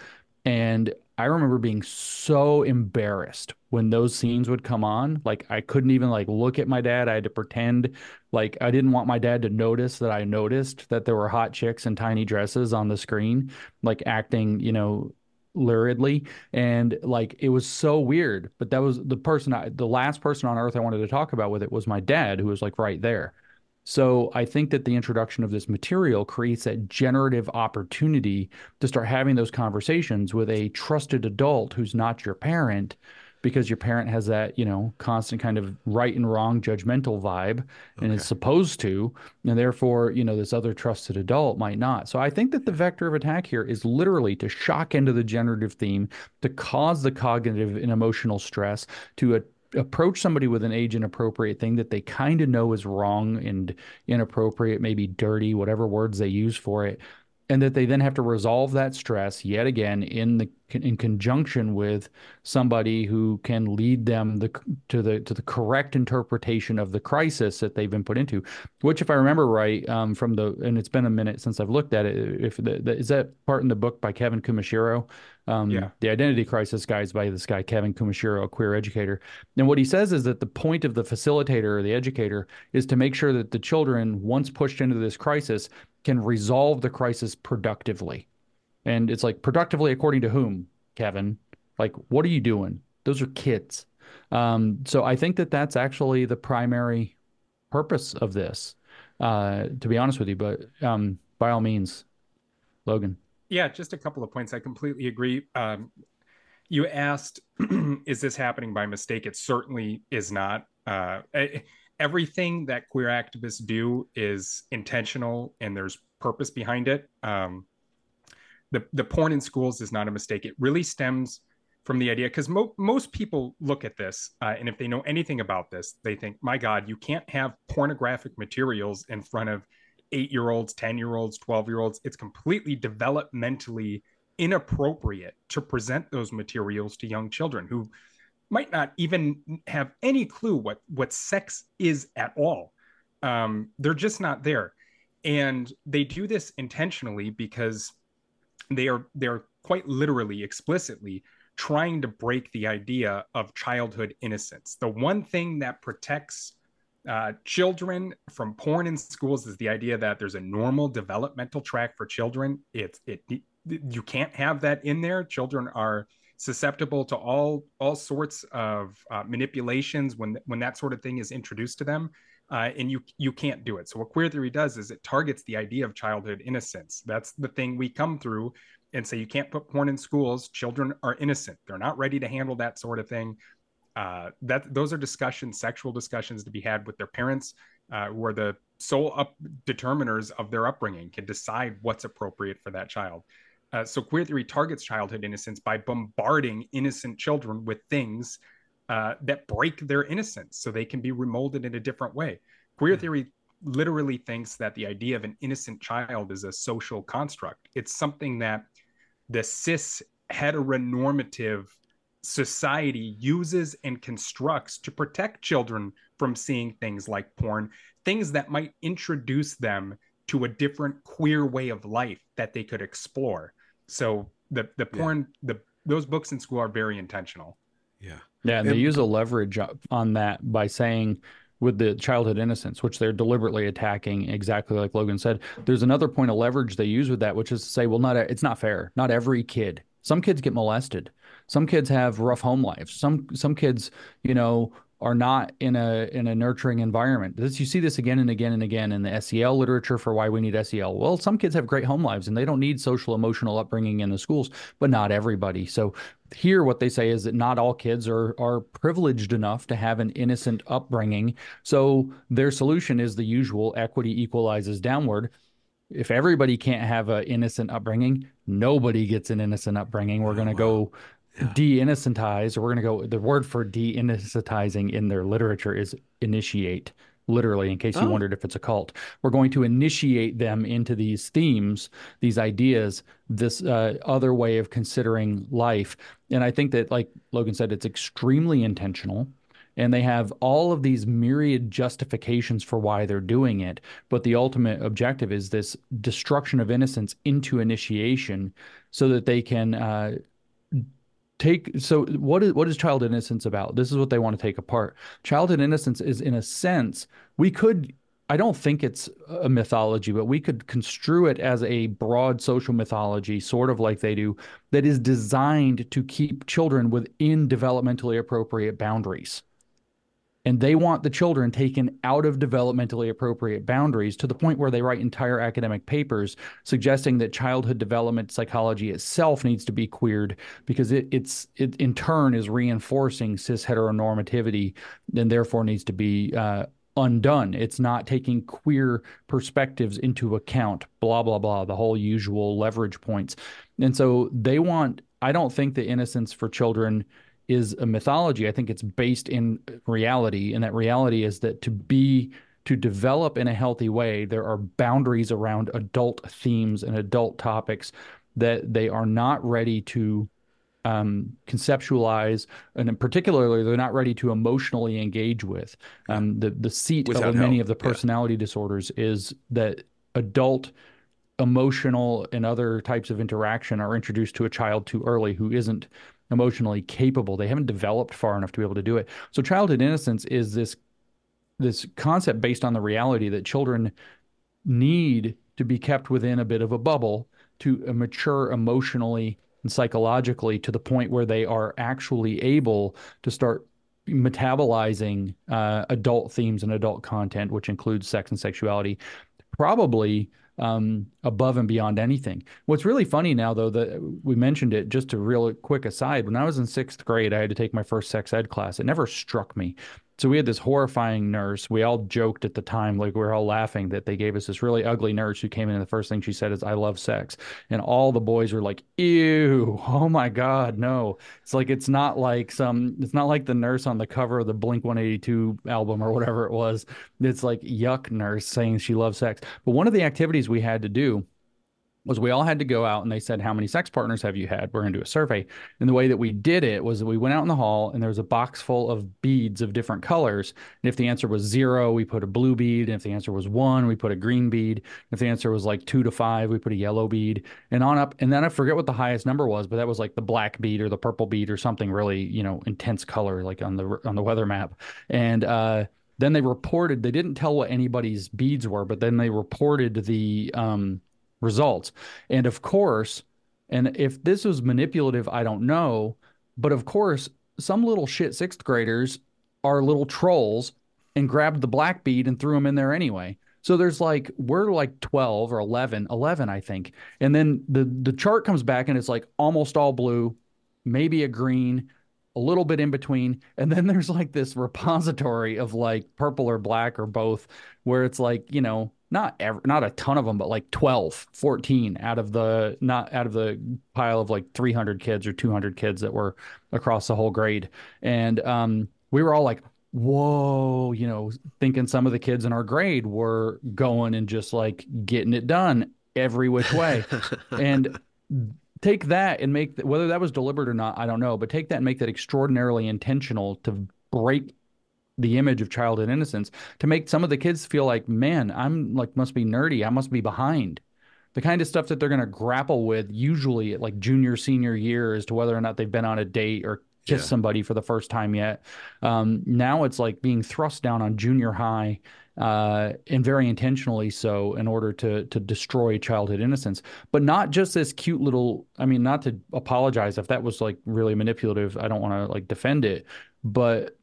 And I remember being so embarrassed when those scenes would come on. Like I couldn't even like look at my dad. I had to pretend like I didn't want my dad to notice that I noticed that there were hot chicks in tiny dresses on the screen, like acting, you know, luridly and like it was so weird but that was the person I, the last person on earth i wanted to talk about with it was my dad who was like right there so i think that the introduction of this material creates that generative opportunity to start having those conversations with a trusted adult who's not your parent because your parent has that you know constant kind of right and wrong judgmental vibe and is supposed to and therefore you know this other trusted adult might not. So i think that the vector of attack here is literally to shock into the generative theme to cause the cognitive and emotional stress to a, approach somebody with an age inappropriate thing that they kind of know is wrong and inappropriate maybe dirty whatever words they use for it and that they then have to resolve that stress yet again in the in conjunction with somebody who can lead them the, to the to the correct interpretation of the crisis that they've been put into. Which, if I remember right, um, from the and it's been a minute since I've looked at it. If the, the, is that part in the book by Kevin Kumashiro, um, yeah. the Identity Crisis guys by this guy Kevin Kumashiro, a queer educator. And what he says is that the point of the facilitator or the educator is to make sure that the children, once pushed into this crisis, can resolve the crisis productively. And it's like productively according to whom, Kevin? Like, what are you doing? Those are kids. Um, so I think that that's actually the primary purpose of this, uh, to be honest with you. But um, by all means, Logan. Yeah, just a couple of points. I completely agree. Um, you asked, is this happening by mistake? It certainly is not. Uh, everything that queer activists do is intentional and there's purpose behind it. Um, the the porn in schools is not a mistake. It really stems from the idea because mo- most people look at this uh, and if they know anything about this they think my god you can't have pornographic materials in front of eight year olds 10 year olds 12 year olds it's completely developmentally inappropriate to present those materials to young children who might not even have any clue what what sex is at all um, they're just not there and they do this intentionally because they are they're quite literally explicitly trying to break the idea of childhood innocence. The one thing that protects uh, children from porn in schools is the idea that there's a normal developmental track for children. It's it, you can't have that in there. Children are susceptible to all all sorts of uh, manipulations when when that sort of thing is introduced to them. Uh, and you you can't do it. So what queer theory does is it targets the idea of childhood innocence. That's the thing we come through and say you can't put porn in schools. Children are innocent; they're not ready to handle that sort of thing. Uh, that those are discussions, sexual discussions, to be had with their parents, uh, who are the sole up determiners of their upbringing, can decide what's appropriate for that child. Uh, so queer theory targets childhood innocence by bombarding innocent children with things uh, that break their innocence, so they can be remolded in a different way. Queer hmm. theory literally thinks that the idea of an innocent child is a social construct. It's something that the cis heteronormative society uses and constructs to protect children from seeing things like porn, things that might introduce them to a different queer way of life that they could explore. So the the porn yeah. the those books in school are very intentional. Yeah. Yeah, and, and they use a leverage on that by saying with the childhood innocence, which they're deliberately attacking, exactly like Logan said. There's another point of leverage they use with that, which is to say, well, not a, it's not fair. Not every kid. Some kids get molested. Some kids have rough home lives. Some some kids, you know, are not in a in a nurturing environment. This you see this again and again and again in the SEL literature for why we need SEL. Well, some kids have great home lives and they don't need social emotional upbringing in the schools, but not everybody. So here what they say is that not all kids are are privileged enough to have an innocent upbringing. So their solution is the usual equity equalizes downward. If everybody can't have an innocent upbringing, nobody gets an innocent upbringing. We're going to go yeah. de-innocentize or we're going to go the word for de-innocentizing in their literature is initiate literally in case you oh. wondered if it's a cult we're going to initiate them into these themes these ideas this uh, other way of considering life and i think that like logan said it's extremely intentional and they have all of these myriad justifications for why they're doing it but the ultimate objective is this destruction of innocence into initiation so that they can uh, take so what is what is childhood innocence about? This is what they want to take apart. Childhood innocence is in a sense we could i don't think it's a mythology but we could construe it as a broad social mythology sort of like they do that is designed to keep children within developmentally appropriate boundaries and they want the children taken out of developmentally appropriate boundaries to the point where they write entire academic papers suggesting that childhood development psychology itself needs to be queered because it, it's it in turn is reinforcing cis heteronormativity and therefore needs to be uh, undone. It's not taking queer perspectives into account, blah, blah, blah, the whole usual leverage points. And so they want, I don't think the innocence for children is a mythology. I think it's based in reality, and that reality is that to be to develop in a healthy way, there are boundaries around adult themes and adult topics that they are not ready to um, conceptualize, and particularly they're not ready to emotionally engage with. Um, the the seat Without of many help. of the personality yeah. disorders is that adult emotional and other types of interaction are introduced to a child too early who isn't emotionally capable. They haven't developed far enough to be able to do it. So childhood innocence is this this concept based on the reality that children need to be kept within a bit of a bubble to mature emotionally and psychologically to the point where they are actually able to start metabolizing uh, adult themes and adult content, which includes sex and sexuality, probably um, above and beyond anything. What's really funny now, though, that we mentioned it just a real quick aside. When I was in sixth grade, I had to take my first sex ed class. It never struck me So we had this horrifying nurse. We all joked at the time, like we were all laughing that they gave us this really ugly nurse who came in and the first thing she said is, I love sex. And all the boys were like, ew, oh my God, no. It's like, it's not like some, it's not like the nurse on the cover of the Blink 182 album or whatever it was. It's like yuck nurse saying she loves sex. But one of the activities we had to do was we all had to go out and they said, How many sex partners have you had? We're going to do a survey. And the way that we did it was that we went out in the hall and there was a box full of beads of different colors. And if the answer was zero, we put a blue bead. And if the answer was one, we put a green bead. If the answer was like two to five, we put a yellow bead and on up. And then I forget what the highest number was, but that was like the black bead or the purple bead or something really, you know, intense color, like on the on the weather map. And uh then they reported they didn't tell what anybody's beads were, but then they reported the um results. And of course, and if this was manipulative, I don't know, but of course, some little shit sixth graders are little trolls and grabbed the black bead and threw them in there anyway. So there's like we're like 12 or 11, 11 I think. And then the the chart comes back and it's like almost all blue, maybe a green, a little bit in between. And then there's like this repository of like purple or black or both where it's like, you know, not ever not a ton of them but like 12 14 out of the not out of the pile of like 300 kids or 200 kids that were across the whole grade. And um, we were all like whoa you know thinking some of the kids in our grade were going and just like getting it done every which way. And take that and make whether that was deliberate or not i don't know but take that and make that extraordinarily intentional to break the image of childhood innocence to make some of the kids feel like, man, I'm like must be nerdy. I must be behind. The kind of stuff that they're going to grapple with usually at like junior senior year as to whether or not they've been on a date or kissed yeah. somebody for the first time yet. Um, now it's like being thrust down on junior high uh, and very intentionally so in order to to destroy childhood innocence. But not just this cute little. I mean, not to apologize if that was like really manipulative. I don't want to like defend it, but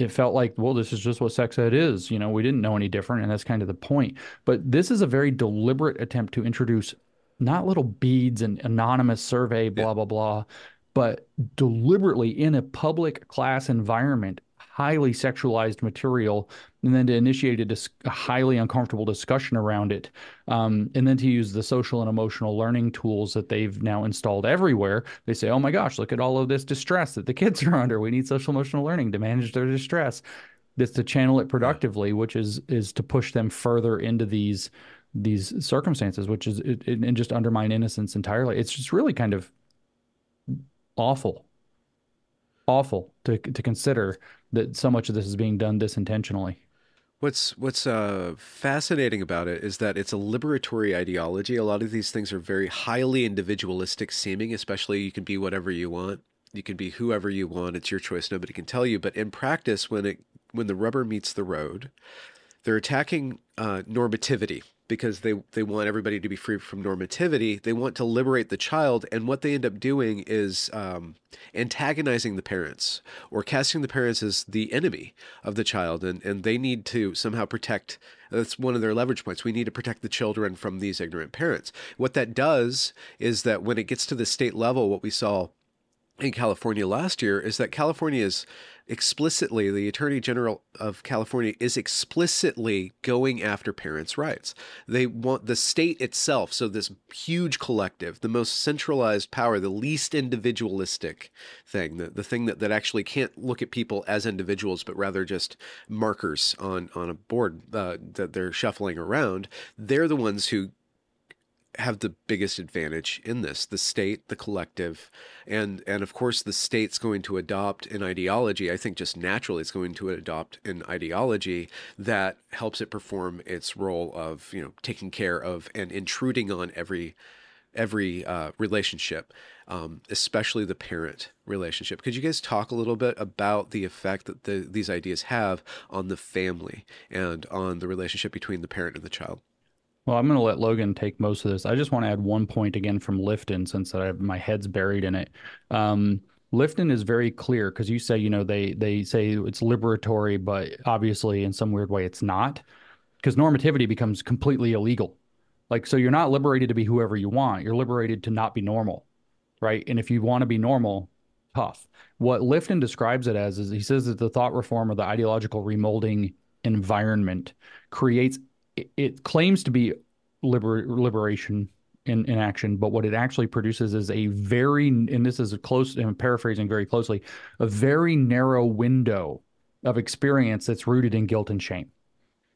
it felt like, well, this is just what sex ed is. You know, we didn't know any different, and that's kind of the point. But this is a very deliberate attempt to introduce not little beads and anonymous survey, blah, yeah. blah, blah, but deliberately in a public class environment highly sexualized material and then to initiate a, dis- a highly uncomfortable discussion around it. Um, and then to use the social and emotional learning tools that they've now installed everywhere they say oh my gosh look at all of this distress that the kids are under. We need social emotional learning to manage their distress. This to channel it productively which is is to push them further into these these circumstances which is it, it, and just undermine innocence entirely. It's just really kind of awful. Awful to to consider that so much of this is being done this intentionally. What's what's uh, fascinating about it is that it's a liberatory ideology. A lot of these things are very highly individualistic seeming, especially you can be whatever you want. You can be whoever you want. It's your choice. Nobody can tell you. But in practice, when it when the rubber meets the road, they're attacking uh, normativity because they they want everybody to be free from normativity. They want to liberate the child, and what they end up doing is um, antagonizing the parents or casting the parents as the enemy of the child, and and they need to somehow protect. That's one of their leverage points. We need to protect the children from these ignorant parents. What that does is that when it gets to the state level, what we saw in California last year is that California is explicitly, the Attorney General of California is explicitly going after parents' rights. They want the state itself, so this huge collective, the most centralized power, the least individualistic thing, the, the thing that, that actually can't look at people as individuals, but rather just markers on, on a board uh, that they're shuffling around, they're the ones who have the biggest advantage in this the state the collective and and of course the state's going to adopt an ideology i think just naturally it's going to adopt an ideology that helps it perform its role of you know taking care of and intruding on every every uh, relationship um, especially the parent relationship. Could you guys talk a little bit about the effect that the, these ideas have on the family and on the relationship between the parent and the child well, I'm going to let Logan take most of this. I just want to add one point again from Lifton since I, my head's buried in it. Um, Lifton is very clear because you say, you know, they they say it's liberatory, but obviously in some weird way it's not, because normativity becomes completely illegal. Like, so you're not liberated to be whoever you want. You're liberated to not be normal, right? And if you want to be normal, tough. What Lifton describes it as is he says that the thought reform or the ideological remolding environment creates it, claims to be liber, liberation in, in action, but what it actually produces is a very, and this is a close, I'm paraphrasing very closely, a very narrow window of experience that's rooted in guilt and shame.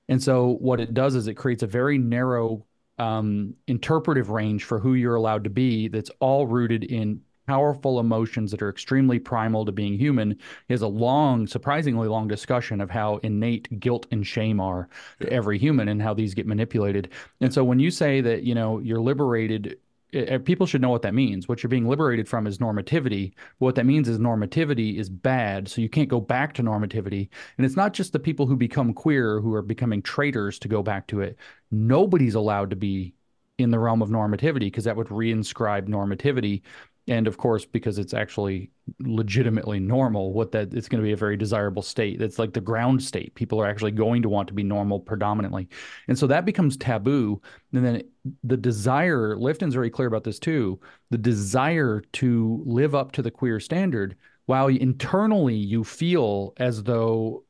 And so what it does is it creates a very narrow um, interpretive range for who you're allowed to be that's all rooted in powerful emotions that are extremely primal to being human is a long, surprisingly long discussion of how innate guilt and shame are to every human and how these get manipulated. And so when you say that, you know, you're liberated eh, eh, people should know what that means. What you're being liberated from is normativity. What that means is normativity is bad, so you can't go back to normativity. And it's not just the people who become queer who are becoming traitors to go back to it. Nobody's allowed to be in the realm of normativity because that would reinscribe normativity and of course because it's actually legitimately normal what that it's going to be a very desirable state. That's like the ground state. People are actually going to want to be normal predominantly. And so that becomes taboo. And then the desire lifton's very clear about this too the desire to live up to the queer standard while internally you feel as though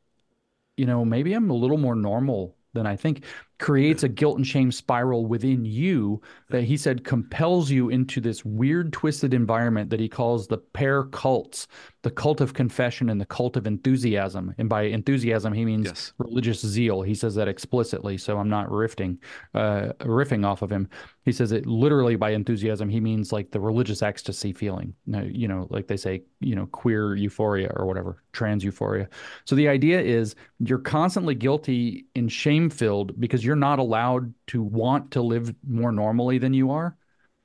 you know maybe i'm a little more normal than i think creates a guilt and shame spiral within you that he said compels you into this weird twisted environment that he calls the pair cults the cult of confession and the cult of enthusiasm. And by enthusiasm he means yes. religious zeal. He says that explicitly so i'm not riffing uh, riffing off of him he says it literally by enthusiasm. He means like the religious ecstasy feeling. You know like they say you know queer euphoria or whatever trans euphoria. So the idea is you're constantly guilty and shame filled because you're not allowed to want to live more normally than you are.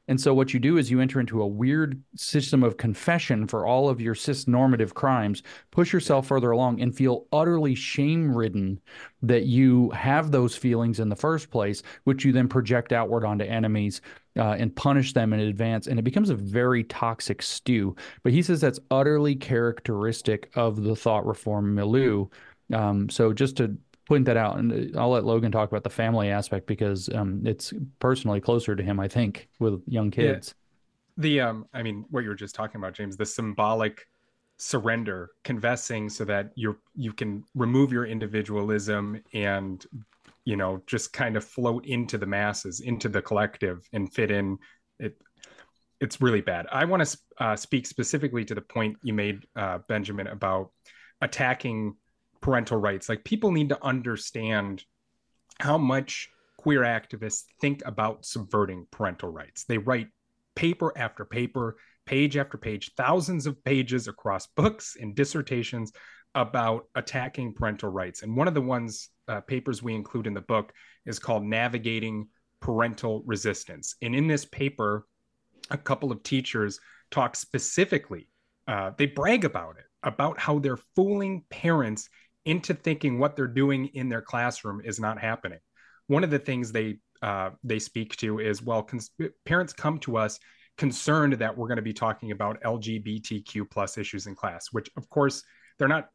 And so what you do is you enter into a weird system of confession for all of your cis normative crimes, push yourself further along and feel utterly shame ridden that you have those feelings in the first place, which you then project outward onto enemies uh, and punish them in advance. And it becomes a very toxic stew. But he says that's utterly characteristic of the thought reform milieu. Um, so just to point that out, and I'll let Logan talk about the family aspect because um, it's personally closer to him, I think, with young kids. Yeah. The um, I mean, what you were just talking about, James, the symbolic surrender, confessing, so that you're you can remove your individualism and you know just kind of float into the masses, into the collective, and fit in. It it's really bad. I want to uh, speak specifically to the point you made, uh, Benjamin, about attacking parental rights. Like people need to understand how much queer activists think about subverting parental rights. They write paper after paper, page after page, thousands of pages across books and dissertations about attacking parental rights. And one of the ones uh, papers we include in the book is called Navigating Parental Resistance. And in this paper, a couple of teachers talk specifically, uh, they brag about it, about how they're fooling parents into thinking what they're doing in their classroom is not happening. One of the things they uh, they speak to is well, cons- parents come to us concerned that we're going to be talking about LGBTQ plus issues in class, which of course they're not.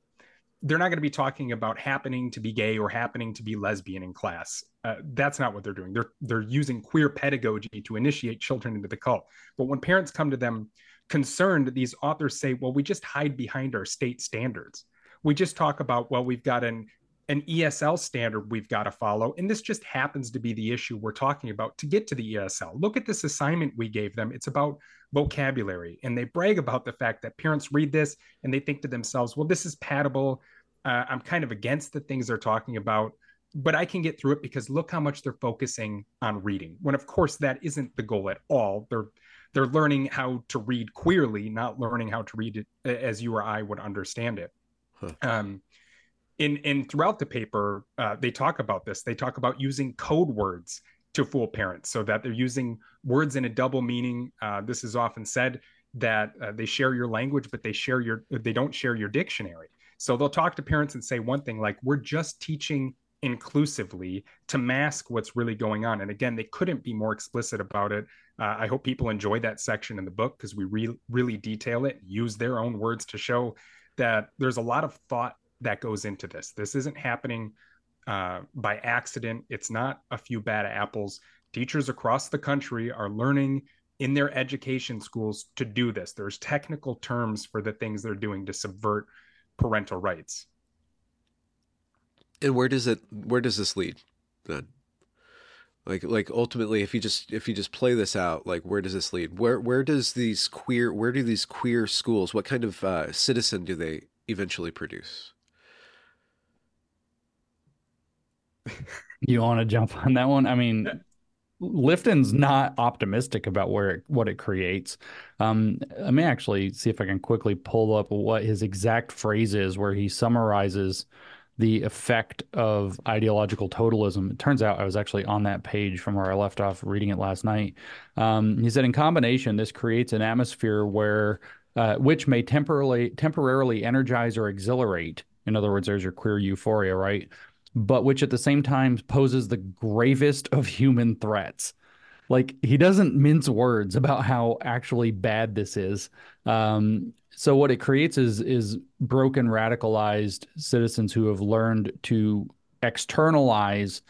They're not going to be talking about happening to be gay or happening to be lesbian in class. Uh, that's not what they're doing. They're they're using queer pedagogy to initiate children into the cult. But when parents come to them concerned, these authors say, "Well, we just hide behind our state standards." We just talk about well we've got an an ESL standard we've got to follow. And this just happens to be the issue we're talking about to get to the ESL. Look at this assignment we gave them. It's about vocabulary. And they brag about the fact that parents read this and they think to themselves, well, this is patable. Uh, I'm kind of against the things they're talking about, but I can get through it because look how much they're focusing on reading. When, of course, that isn't the goal at all. They're they're learning how to read queerly, not learning how to read it as you or I would understand it. Huh. Um, in in throughout the paper, uh, they talk about this. They talk about using code words to fool parents, so that they're using words in a double meaning. Uh, this is often said that uh, they share your language, but they share your they don't share your dictionary. So they'll talk to parents and say one thing like, "We're just teaching inclusively to mask what's really going on." And again, they couldn't be more explicit about it. Uh, I hope people enjoy that section in the book because we re- really detail it, use their own words to show that there's a lot of thought that goes into this. This isn't happening uh, by accident. It's not a few bad apples. Teachers across the country are learning in their education schools to do this. There's technical terms for the things they're doing to subvert parental rights. And where does it where does this lead then? Like like ultimately if you just if you just play this out, like where does this lead? Where where does these queer where do these queer schools what kind of uh, citizen do they eventually produce? You want to jump on that one? I mean, Lifton's not optimistic about where it, what it creates. Um, let me actually see if I can quickly pull up what his exact phrase is, where he summarizes the effect of ideological totalism. It turns out I was actually on that page from where I left off reading it last night. Um, he said, in combination, this creates an atmosphere where uh, which may temporarily temporarily energize or exhilarate. In other words, there's your queer euphoria, right? but which at the same time poses the gravest of human threats. Like he doesn't mince words about how actually bad this is. Um, so what it creates is is broken, radicalized citizens who have learned to externalize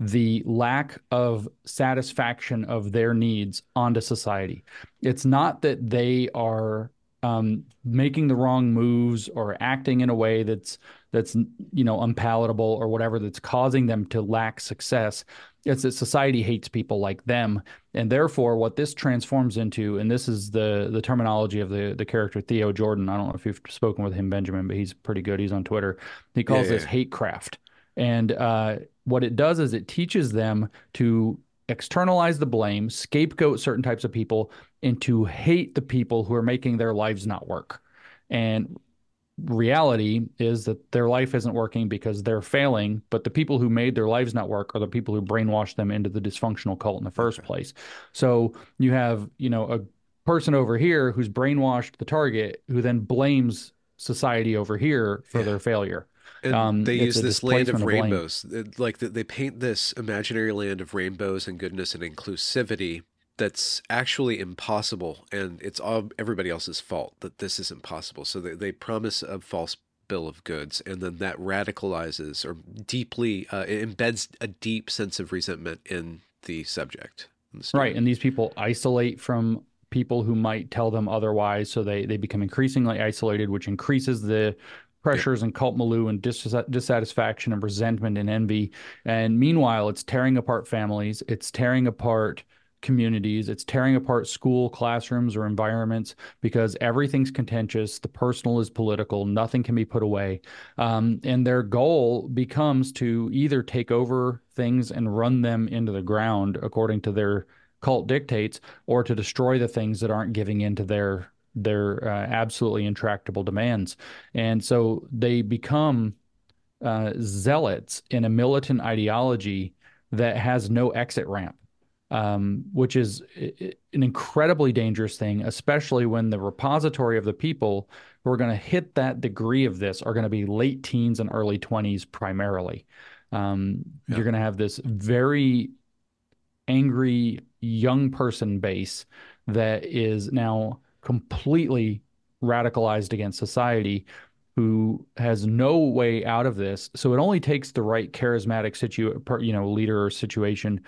the lack of satisfaction of their needs onto society. It's not that they are um, making the wrong moves or acting in a way that's that's you know unpalatable or whatever that's causing them to lack success it's that society hates people like them and therefore what this transforms into and this is the the terminology of the the character theo jordan. I don't know if you've spoken with him benjamin but he's pretty good. He's on twitter. He calls yeah, yeah. this hate craft. And uh, what it does is it teaches them to externalize the blame scapegoat certain types of people and to hate the people who are making their lives not work. And reality is that their life isn't working because they're failing, but the people who made their lives not work are the people who brainwashed them into the dysfunctional cult in the first place. So you have, you know, a person over here who's brainwashed the target who then blames society over here for yeah. their failure. Um, they use this land of rainbows. Like they paint this imaginary land of rainbows and goodness and inclusivity that's actually impossible and it's all everybody else's fault that this is impossible. So they, they promise a false bill of goods and then that radicalizes or deeply uh, embeds a deep sense of resentment in the subject the right and these people isolate from people who might tell them otherwise so they they become increasingly isolated which increases the pressures and cult milieu and dis- dissatisfaction and resentment and envy. And meanwhile it's tearing apart families it's tearing apart communities. It's tearing apart school classrooms or environments because everything's contentious. The personal is political. Nothing can be put away. Um, and their goal becomes to either take over things and run them into the ground according to their cult dictates, or to destroy the things that aren't giving in to their their uh, absolutely intractable demands. And so they become uh, zealots in a militant ideology that has no exit ramp um, which is an incredibly dangerous thing, especially when the repository of the people who are going to hit that degree of this are going to be late teens and early 20s primarily. Um, yeah. You're going to have this very angry young person base that is now completely radicalized against society who has no way out of this. So it only takes the right charismatic situ, you know, leader or situation,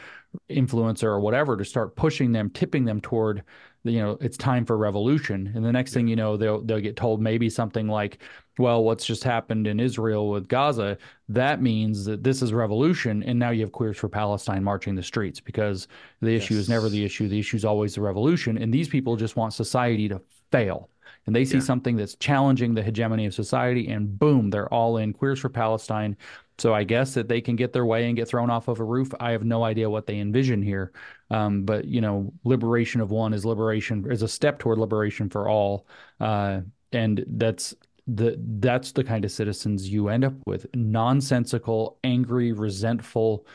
influencer or whatever to start pushing them, tipping them toward, you know, it's time for revolution. And the next yeah. thing you know, they'll they'll get told maybe something like, well, what's just happened in Israel with Gaza, that means that this is revolution, and now you have queers for Palestine marching the streets because the issue is never the issue. The issue is always the revolution, and these people just want society to fail and they see yeah. something that's challenging the hegemony of society, and boom, they're all in. Queers for Palestine. So I guess that they can get their way and get thrown off of a roof. I have no idea what they envision here, um, but you know, liberation of one is liberation is a step toward liberation for all, uh, and that's the that's the kind of citizens you end up with: nonsensical, angry, resentful,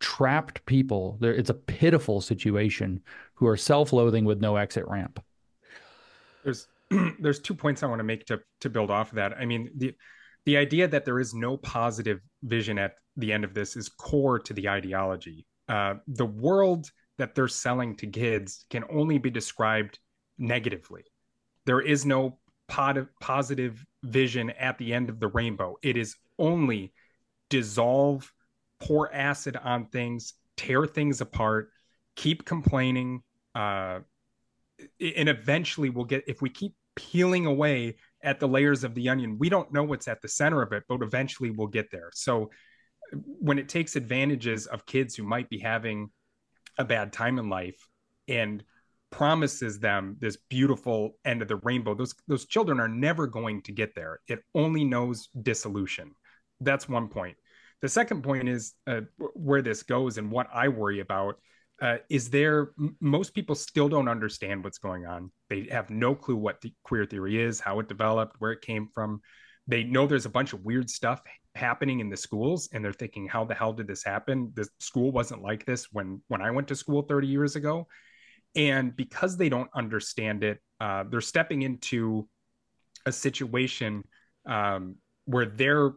trapped people. There, it's a pitiful situation who are self-loathing with no exit ramp. There's there's two points I want to make to to build off of that. I mean, the the idea that there is no positive vision at the end of this is core to the ideology. Uh, the world that they're selling to kids can only be described negatively. There is no pod- positive vision at the end of the rainbow. It is only dissolve, pour acid on things, tear things apart, keep complaining, uh, and eventually we'll get if we keep peeling away at the layers of the onion. We don't know what's at the center of it but eventually we'll get there. So when it takes advantages of kids who might be having a bad time in life and promises them this beautiful end of the rainbow those those children are never going to get there. It only knows dissolution. That's one point. The second point is uh, where this goes and what i worry about uh, is there most people still don't understand what's going on. They have no clue what the queer theory is how it developed where it came from. They know there's a bunch of weird stuff happening in the schools and they're thinking how the hell did this happen? The school wasn't like this when when i went to school 30 years ago. And because they don't understand it uh, they're stepping into a situation um, where they're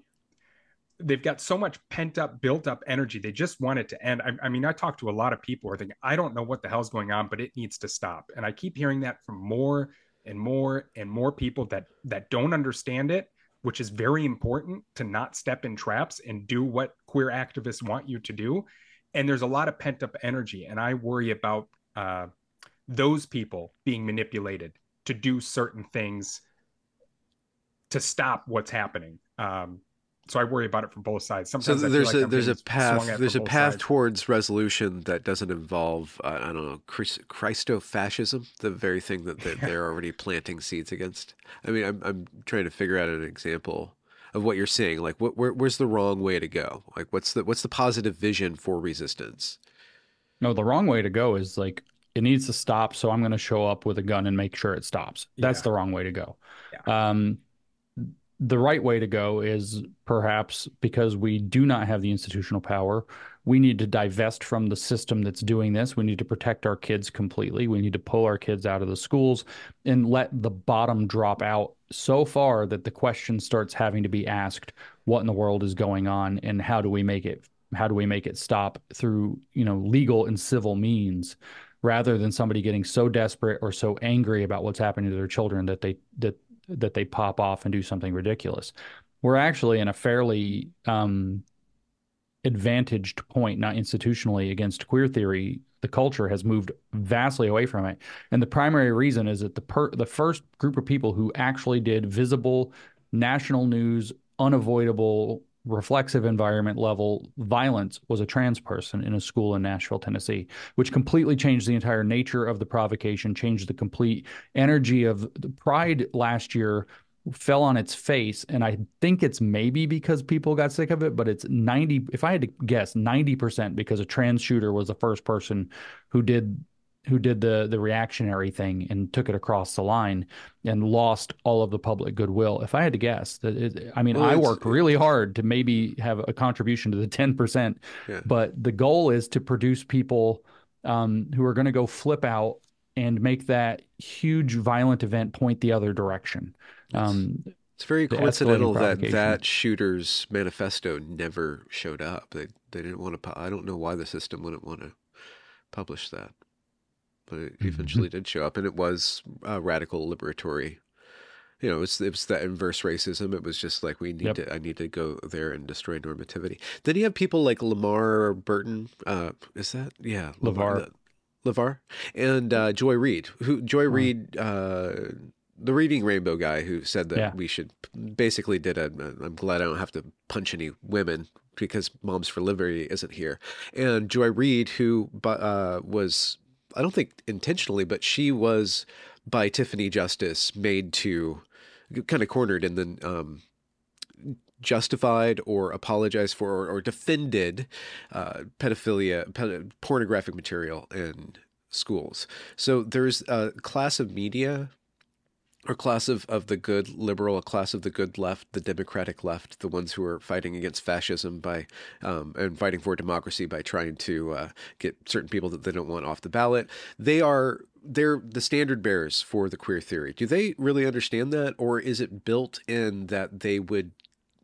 they've got so much pent up built up energy. They just want it to end. I, I mean i talk to a lot of people who are thinking i don't know what the hell's going on but it needs to stop. And i keep hearing that from more and more and more people that that don't understand it which is very important to not step in traps and do what queer activists want you to do. And there's a lot of pent up energy and i worry about uh, those people being manipulated to do certain things to stop what's happening. Um, so I worry about it from both sides. Sometimes so there's like a there's a path there's a path sides. towards resolution that doesn't involve uh, I don't know Christofascism, the very thing that they're, they're already planting seeds against. I mean, I'm I'm trying to figure out an example of what you're saying. Like, what where, where's the wrong way to go? Like, what's the what's the positive vision for resistance? No, the wrong way to go is like it needs to stop. So I'm going to show up with a gun and make sure it stops. That's Yeah. the wrong way to go. Yeah. Um, the right way to go is perhaps because we do not have the institutional power. We need to divest from the system that's doing this. We need to protect our kids completely. We need to pull our kids out of the schools and let the bottom drop out so far that the question starts having to be asked what in the world is going on and how do we make it how do we make it stop through you know legal and civil means rather than somebody getting so desperate or so angry about what's happening to their children that they that that they pop off and do something ridiculous. We're actually in a fairly um, advantaged point, not institutionally, against queer theory. The culture has moved vastly away from it, and the primary reason is that the per- the first group of people who actually did visible national news, unavoidable reflexive environment level violence was a trans person in a school in Nashville, Tennessee, which completely changed the entire nature of the provocation, changed the complete energy of the pride last year fell on its face. And i think it's maybe because people got sick of it but it's 90 if i had to guess 90% because a trans shooter was the first person who did who did the the reactionary thing and took it across the line and lost all of the public goodwill. If I had to guess, that it, I mean, Well, I worked really hard to maybe have a contribution to the ten percent, Yeah. but the goal is to produce people um, who are going to go flip out and make that huge violent event point the other direction. Um, It's very coincidental that that shooter's manifesto never showed up. They they didn't want to. I don't know why the system wouldn't want to publish that, but it Mm-hmm. eventually did show up, and it was uh, radical liberatory. You know, it's it was the inverse racism. It was just like we need Yep. to. I need to go there and destroy normativity. Then you have people like Lamar Burton. Uh, is that yeah LeVar. Levar and uh, Joy Reid, who Joy Oh. Reid, uh, the Reading Rainbow guy, who said that Yeah. we should basically did a. I'm glad I don't have to punch any women because Moms for Liberty isn't here, and Joy Reid, who uh, was I don't think intentionally, but she was by Tiffany Justice made to kind of cornered and then um, justified or apologized for or, or defended uh, pedophilia, ped- pornographic material in schools. So there's a class of media or class of, of the good liberal, a class of the good left, the democratic left, the ones who are fighting against fascism by um, and fighting for democracy by trying to uh, get certain people that they don't want off the ballot. They are they're the standard bearers for the queer theory. Do they really understand that, or is it built in that they would?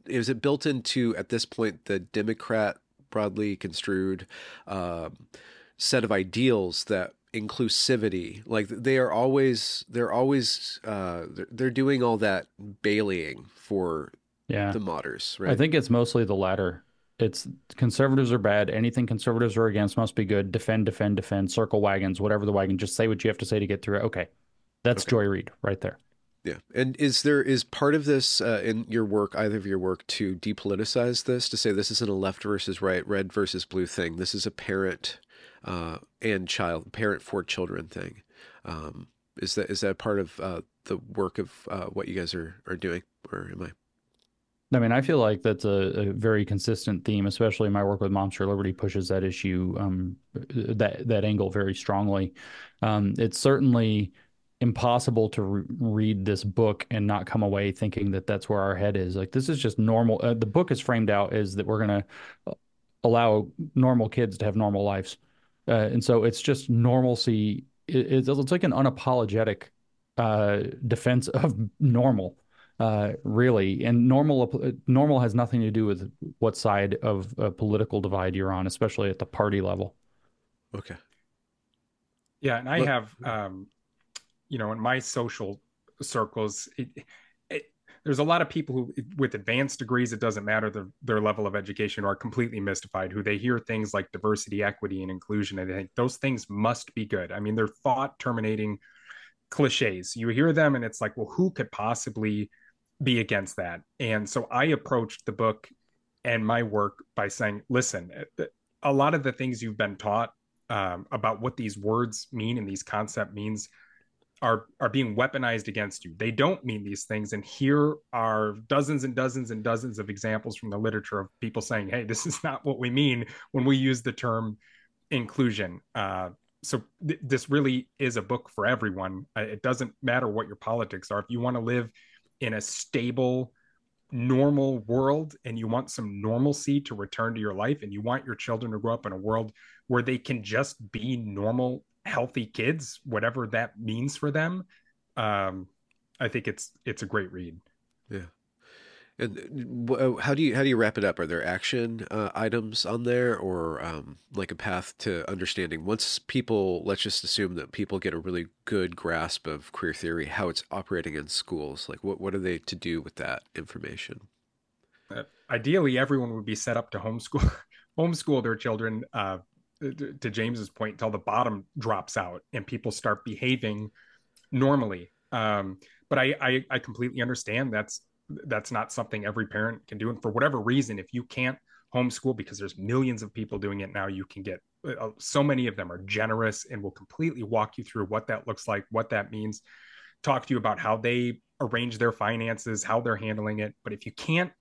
Is it built into at this point the Democrat broadly construed um, set of ideals that inclusivity like they are always they're always uh they're, doing all that bailying for yeah, the modders right I think it's mostly the latter. It's conservatives are bad. Anything conservatives are against must be good. Defend, defend, defend. Circle wagons, whatever the wagon. Just say what you have to say to get through it. Okay, that's Okay. Joy Reid right there. Yeah, and is there is part of this uh, in your work, either of your work, to depoliticize this, to say this isn't a left versus right, red versus blue thing. This is a parent uh, and child, parent for children thing. Um, is that is that part of uh, the work of uh, what you guys are are doing, or am I? I mean, I feel like that's a, a very consistent theme, especially my work with Moms for Liberty pushes that issue, um, that that angle very strongly. Um, it's certainly impossible to re- read this book and not come away thinking that that's where our head is. Like this is just normal. Uh, the book is framed out is that we're going to allow normal kids to have normal lives, uh, and so it's just normalcy. It, it's, it's like an unapologetic uh, defense of normal uh, really. And normal normal has nothing to do with what side of a political divide you're on, especially at the party level. Okay. Yeah, and I Look- have, um, you know, in my social circles, it, it, there's a lot of people who, with advanced degrees, it doesn't matter their, their level of education, are completely mystified. Who they hear things like diversity, equity, and inclusion, and they think those things must be good. I mean, they're thought terminating cliches. You hear them, and it's like, well, who could possibly be against that? And so I approached the book and my work by saying, listen, a lot of the things you've been taught um, about what these words mean and these concept means are are being weaponized against you. They don't mean these things, and here are dozens and dozens and dozens of examples from the literature of people saying, "Hey, this is not what we mean when we use the term inclusion." Uh, so th- this really is a book for everyone. Uh, it doesn't matter what your politics are. If you want to live in a stable, normal world and you want some normalcy to return to your life, and you want your children to grow up in a world where they can just be normal healthy kids whatever that means for them um i think it's it's a great read Yeah. And uh, how do you how do you wrap it up? Are there action uh, items on there, or um, like a path to understanding? Once people, let's just assume that people get a really good grasp of queer theory, how it's operating in schools. Like, what what are they to do with that information? uh, ideally everyone would be set up to homeschool homeschool their children uh to, james's point until the bottom drops out and people start behaving normally. Um but I, I i completely understand that's that's not something every parent can do. And for whatever reason if you can't homeschool because there's millions of people doing it now you can get uh, so many of them are generous and will completely walk you through what that looks like what that means talk to you about how they arrange their finances how they're handling it. But if you can't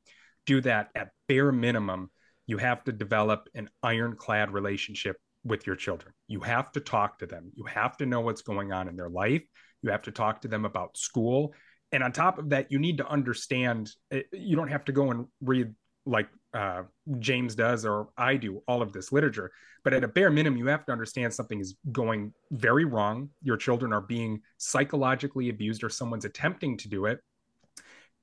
do that at bare minimum you have to develop an ironclad relationship with your children. You have to talk to them. You have to know what's going on in their life. You have to talk to them about school. And on top of that you need to understand eh, you don't have to go and read like uh, james does or i do all of this literature but at a bare minimum you have to understand something is going very wrong. Your children are being psychologically abused or someone's attempting to do it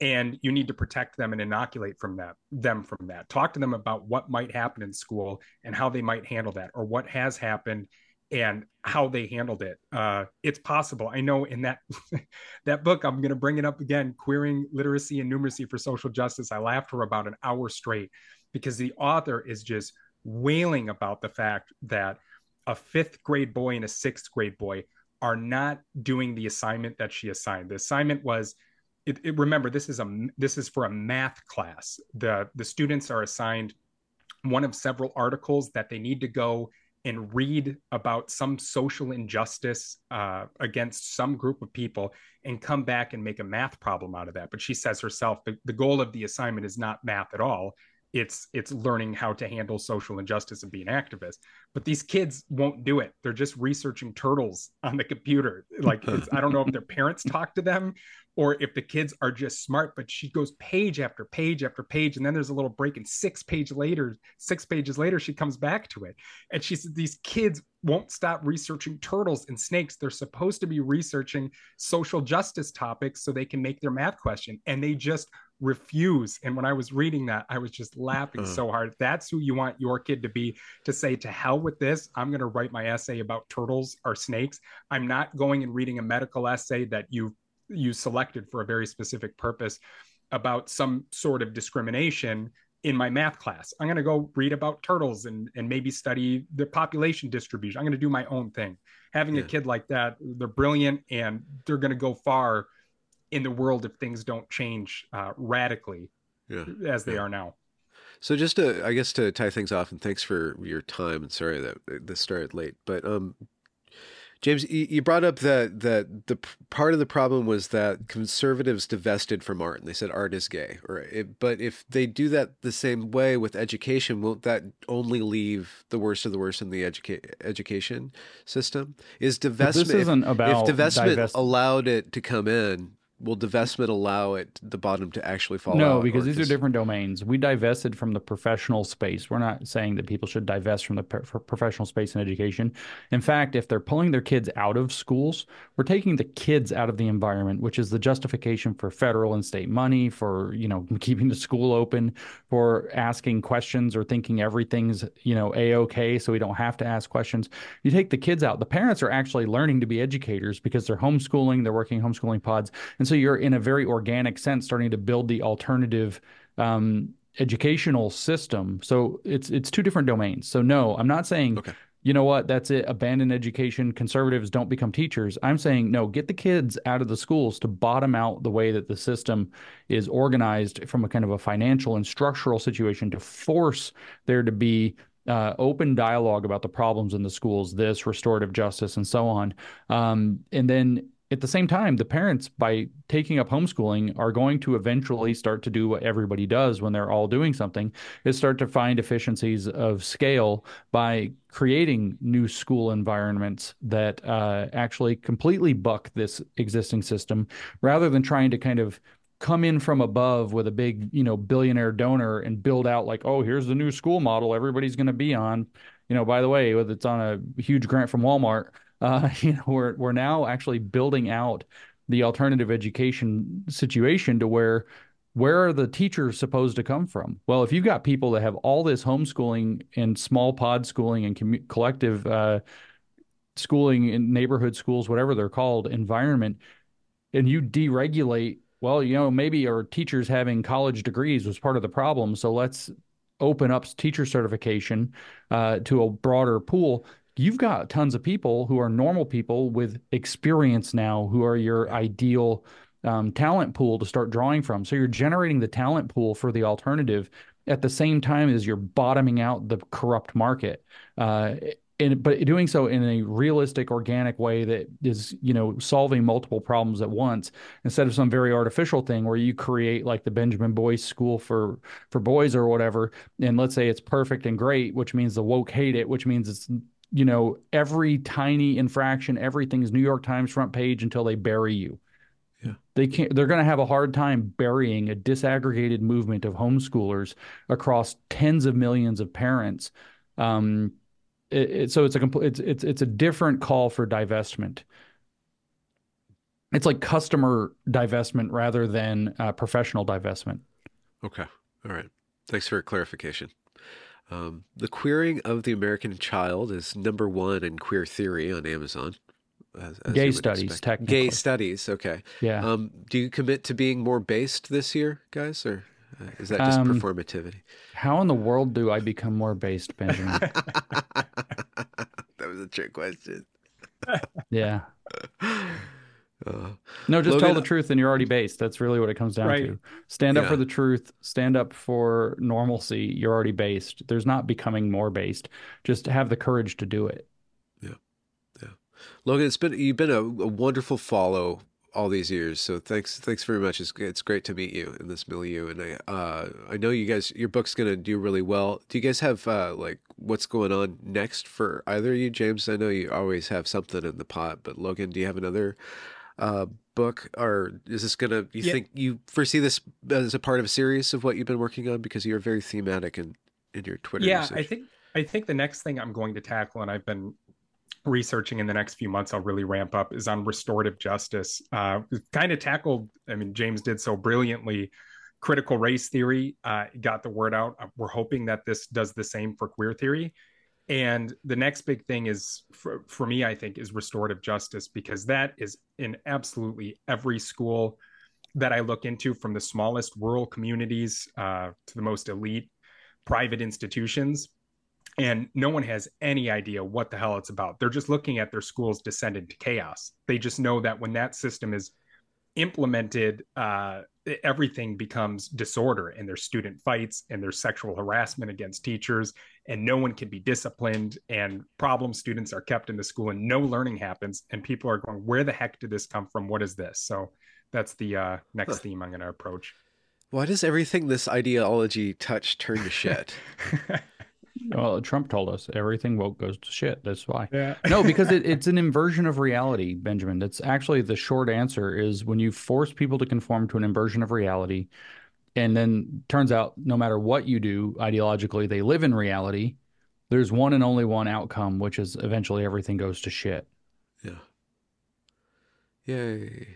and you need to protect them and inoculate from that them from that. Talk to them about what might happen in school and how they might handle that or what has happened and how they handled it. Uh, it's possible. I know in that that book i'm going to bring it up again queering literacy and numeracy for social justice. I laughed for about an hour straight because the author is just wailing about the fact that a fifth grade boy and a sixth grade boy are not doing the assignment that she assigned. The assignment was it, it, remember this is a this is for a math class. The the students are assigned one of several articles that they need to go and read about some social injustice uh, against some group of people and come back and make a math problem out of that. But she says herself the, the goal of the assignment is not math at all it's it's learning how to handle social injustice and be an activist. But these kids won't do it. They're just researching turtles on the computer. Like i don't know if their parents talk to them or if the kids are just smart but she goes page after page after page. And then there's a little break and six page later six pages later she comes back to it. And she said these kids won't stop researching turtles and snakes. They're supposed to be researching social justice topics so they can make their math question. And they just refuse and when i was reading that i was just laughing uh. so hard that's who you want your kid to be to say to hell with this i'm going to write my essay about turtles or snakes i'm not going and reading a medical essay that you you selected for a very specific purpose about some sort of discrimination in my math class. I'm going to go read about turtles and, and maybe study the population distribution. I'm going to do my own thing. Having yeah. a kid like that, they're brilliant and they're going to go far in the world if things don't change uh, radically yeah. as they yeah. are now. So just to, I guess to tie things off, and thanks for your time. And sorry that this started late, but um, James, you brought up that that the part of the problem was that conservatives divested from art, and they said art is gay. Or it, but if they do that the same way with education, won't that only leave the worst of the worst in the educa- education system? Is divestment? This isn't if, about if divestment divest- allowed it to come in, will divestment allow it the bottom to actually fall no, out? Because these just... are different domains. We divested from the professional space. We're not saying that people should divest from the professional space in education. In fact, if they're pulling their kids out of schools, we're taking the kids out of the environment, which is the justification for federal and state money, for you know keeping the school open, for asking questions or thinking everything's you know a okay, so we don't have to ask questions. You take the kids out. The parents are actually learning to be educators because they're homeschooling, they're working homeschooling pods, and and so you're in a very organic sense starting to build the alternative um, educational system. So it's it's two different domains. So no, I'm not saying okay. you know what, that's it, abandon education, conservatives don't become teachers. I'm saying no, get the kids out of the schools to bottom out the way that the system is organized from a kind of a financial and structural situation to force there to be uh, open dialogue about the problems in the schools, this restorative justice, and so on. Um, and then at the same time, the parents, by taking up homeschooling, are going to eventually start to do what everybody does when they're all doing something is start to find efficiencies of scale by creating new school environments that uh, actually completely buck this existing system rather than trying to kind of come in from above with a big, you know, billionaire donor and build out like, oh, here's the new school model everybody's going to be on. You know, by the way, whether it's on a huge grant from Walmart uh, you know, we're we're now actually building out the alternative education situation to where where are the teachers supposed to come from? Well, if you've got people that have all this homeschooling and small pod schooling and collective uh, schooling in neighborhood schools, whatever they're called, environment, and you deregulate, well, you know, maybe our teachers having college degrees was part of the problem. So let's open up teacher certification uh, to a broader pool you've got tons of people who are normal people with experience now who are your ideal um, talent pool to start drawing from. So you're generating the talent pool for the alternative at the same time as you're bottoming out the corrupt market. Uh, and, but doing so in a realistic, organic way that is, you know, solving multiple problems at once instead of some very artificial thing where you create like the Benjamin Boyce School for for boys or whatever, and let's say it's perfect and great, which means the woke hate it, which means it's you know, every tiny infraction, everything's New York Times front page until they bury you. Yeah. They can't they're going to have a hard time burying a disaggregated movement of homeschoolers across tens of millions of parents. Um, it, it, so it's a complete it's, it's it's a different call for divestment. It's like customer divestment rather than uh, professional divestment. Okay. All right. Thanks for clarification. Um, the Queering of the American Child is number one in queer theory on Amazon. As, as Gay studies, expect. technically. Gay studies, okay. Yeah. Um, do you commit to being more based this year, guys, or uh, is that just um, performativity? How in the world do I become more based, Benjamin? that was a trick question. yeah. Uh, no, just Logan, tell the truth and you're already based. That's really what it comes down right. to. Stand up yeah. for the truth, stand up for normalcy. You're already based. There's not becoming more based. Just have the courage to do it. Yeah. Yeah. Logan, it's been you've been a, a wonderful follow all these years. So thanks, thanks very much. It's it's great to meet you in this milieu, and I uh, I know you guys your book's gonna do really well. Do you guys have uh, like what's going on next for either of you, James? I know you always have something in the pot, but Logan, do you have another uh, book, or is this gonna? You yeah. think you foresee this as a part of a series of what you've been working on because you're very thematic in in your Twitter. Yeah, usage. I think I think the next thing I'm going to tackle, and I've been researching in the next few months, I'll really ramp up, is on restorative justice. Uh, kind of tackled. I mean, James did so brilliantly. Critical race theory uh, got the word out. We're hoping that this does the same for queer theory and the next big thing is for, for me i think is restorative justice because that is in absolutely every school that i look into from the smallest rural communities uh, to the most elite private institutions and no one has any idea what the hell it's about. They're just looking at their schools descend into chaos. They just know that when that system is implemented, uh, everything becomes disorder and there's student fights and there's sexual harassment against teachers and no one can be disciplined and problem students are kept in the school and no learning happens and people are going where the heck did this come from? What is this? So that's the uh, next theme i'm going to approach. Why does everything this ideology touch turn to shit Well, Trump told us everything woke goes to shit. That's why. Yeah. no, because it, it's an inversion of reality, Benjamin. That's actually the short answer is when you force people to conform to an inversion of reality, and then turns out no matter what you do ideologically, they live in reality. There's one and only one outcome, which is eventually everything goes to shit. Yeah. Yay.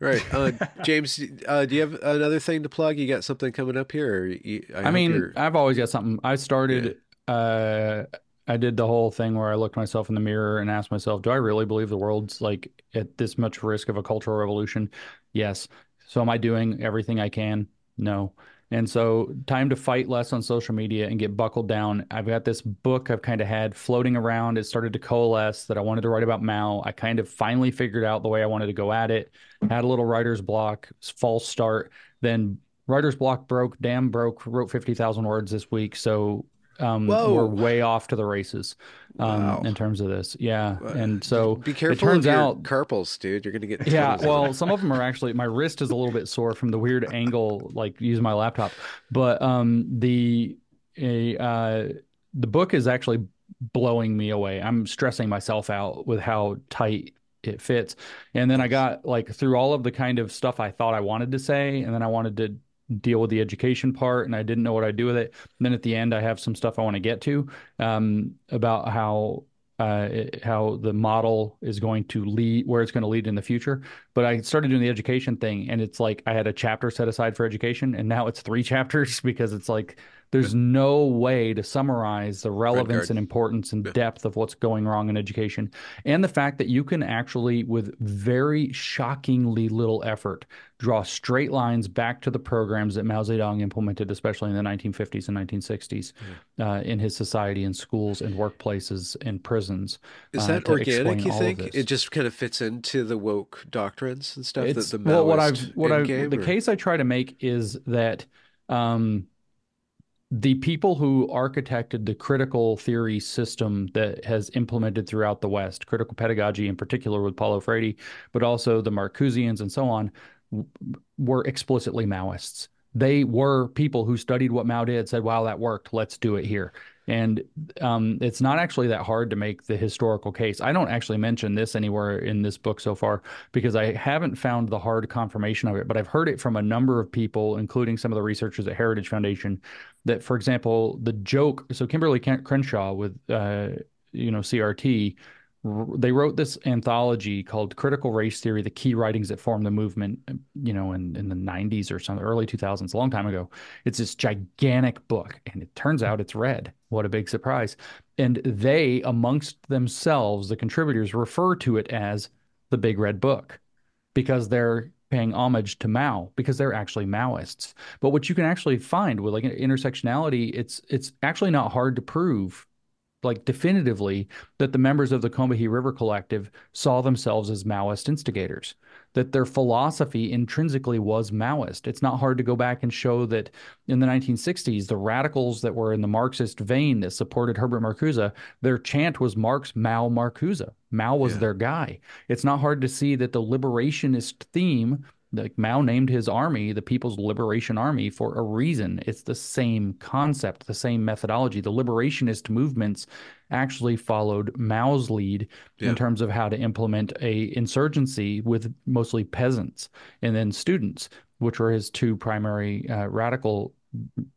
Right. Uh, James, uh, do you have another thing to plug? You got something coming up here? You, I, I mean. I've always got something. I started, yeah. Uh, I did the whole thing where I looked myself in the mirror and asked myself, do I really believe the world's like at this much risk of a cultural revolution? Yes. So am I doing everything I can? No. And so, time to fight less on social media and get buckled down. I've got this book I've kind of had floating around. It started to coalesce that I wanted to write about Mao. I kind of finally figured out the way I wanted to go at it. Had a little writer's block, false start. Then writer's block broke, damn broke, wrote 50,000 words this week. So, um, we're way off to the races um, wow. in terms of this. Yeah, and so be careful. It turns out carpals, dude. You're gonna get yeah. Well, some of them are actually my wrist is a little bit sore from the weird angle, like using my laptop. But um, the a uh, the book is actually blowing me away. I'm stressing myself out with how tight it fits. And then I got like through all of the kind of stuff I thought I wanted to say, and then I wanted to deal with the education part and I didn't know what I'd do with it. And then at the end, I have some stuff I want to get to um, about how uh, how the model is going to lead, where it's going to lead in the future. But I started doing the education thing, and it's like I had a chapter set aside for education, and now it's three chapters because it's like there's no way to summarize the relevance and importance and depth of what's going wrong in education, and the fact that you can actually, with very shockingly little effort, draw straight lines back to the programs that Mao Zedong implemented, especially in the 1950s and 1960s, yeah. uh, in his society, in schools, and workplaces, and prisons. Is uh, that organic? You think it just kind of fits into the woke doctrines and stuff? It's, that the well, what I've what I the case I try to make is that. Um, the people who architected the critical theory system that has implemented throughout the West, critical pedagogy in particular with Paulo Freire, but also the Marcuseans and so on, were explicitly Maoists. They were people who studied what Mao did, said, wow, that worked. Let's do it here. And um, it's not actually that hard to make the historical case. I don't actually mention this anywhere in this book so far because I haven't found the hard confirmation of it, but I've heard it from a number of people, including some of the researchers at Heritage Foundation, that, for example, the joke. So Kimberlé Crenshaw with, uh, you know, CRT they wrote this anthology called Critical Race Theory: The Key Writings That Formed the Movement. You know, in in the '90s or some early 2000s, a long time ago. It's this gigantic book, and it turns out it's red. What a big surprise! And they, amongst themselves, the contributors refer to it as the Big Red Book because they're paying homage to Mao because they're actually Maoists. But what you can actually find with like intersectionality, it's it's actually not hard to prove like definitively that the members of the Combahee River Collective saw themselves as Maoist instigators, that their philosophy intrinsically was Maoist. It's not hard to go back and show that in the 1960s, the radicals that were in the Marxist vein that supported Herbert Marcuse, their chant was Marx, Mao, Marcuse. Mao was yeah. their guy. It's not hard to see that the liberationist theme like Mao named his army the People's Liberation Army for a reason. It's the same concept, the same methodology. The liberationist movements actually followed Mao's lead yeah. in terms of how to implement a insurgency with mostly peasants and then students, which were his two primary uh, radical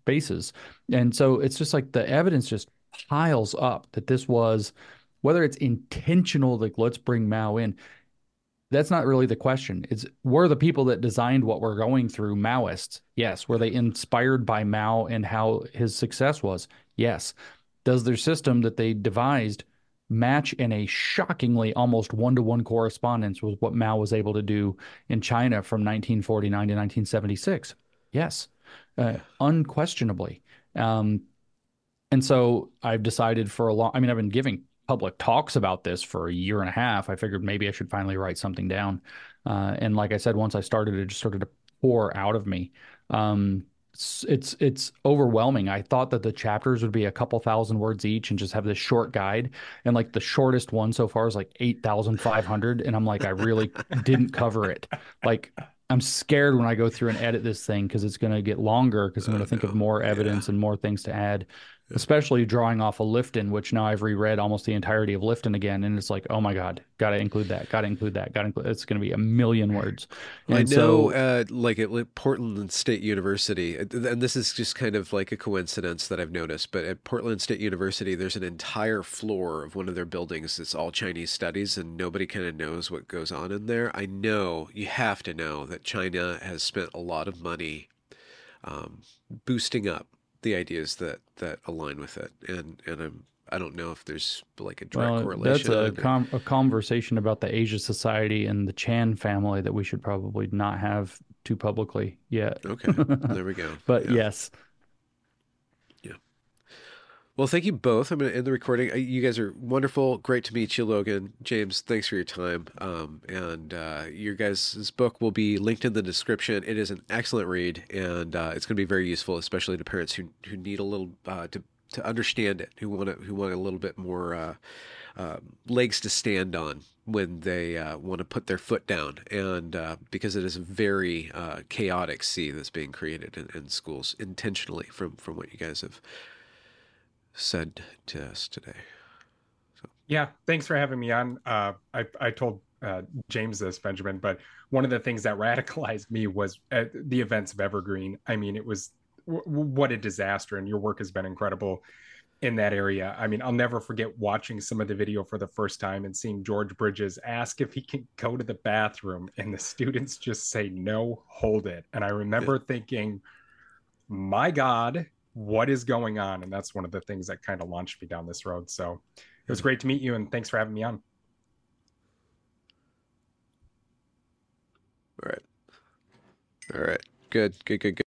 bases. And so it's just like the evidence just piles up that this was whether it's intentional like let's bring Mao in that's not really the question. It's were the people that designed what we're going through Maoists? Yes. Were they inspired by Mao and how his success was? Yes. Does their system that they devised match in a shockingly almost one to one correspondence with what Mao was able to do in China from 1949 to 1976? Yes, uh, unquestionably. Um, and so I've decided for a long. I mean, I've been giving public talks about this for a year and a half. I figured maybe I should finally write something down. Uh, and like I said, once I started, it just started to pour out of me. Um, it's, it's it's overwhelming. I thought that the chapters would be a couple thousand words each and just have this short guide. And like the shortest one so far is like eight thousand five hundred. And I'm like, I really didn't cover it. Like I'm scared when I go through and edit this thing because it's going to get longer because I'm going to think of more evidence yeah. and more things to add especially drawing off of Lifton, which now I've reread almost the entirety of Lifton again, and it's like, oh my god, got to include that, got to include that, got to include. It's going to be a million words. And I know, so, uh, like at Portland State University, uh, and this is just kind of like a coincidence that I've noticed, but at Portland State University, there's an entire floor of one of their buildings that's all Chinese studies, and nobody kind of knows what goes on in there. I know you have to know that China has spent a lot of money um, boosting up the ideas that that align with it, and and I'm I don't know if there's like a direct well, correlation. That's a, com- a conversation about the Asia Society and the Chan family that we should probably not have too publicly yet. Okay, there we go. but yeah. yes, well, thank you both. I'm going to end the recording. Uh, you guys are wonderful. Great to meet you, Logan. James, thanks for your time. Um, and uh, your guys' book will be linked in the description. It is an excellent read, and uh, it's going to be very useful, especially to parents who who need a little uh, to to understand it, who want to, who want a little bit more uh, uh, legs to stand on when they want to put their foot down, and because it is a very chaotic sea that's being created in, in schools intentionally from from what you guys have said to us today. So. Yeah, thanks for having me on. Uh, I, I told uh, James this, Benjamin, but one of the things that radicalized me was uh, the events of Evergreen. I mean, it was w- what a disaster, and your work has been incredible in that area. I mean, I'll never forget watching some of the video for the first time and seeing George Bridges ask if he can go to the bathroom, and the students just say, No, hold it. And I remember yeah. thinking, My God, what is going on and that's one of the things that kind of launched me down this road. So it was hmm. great to meet you and thanks for having me on. All right. All right. Good good good good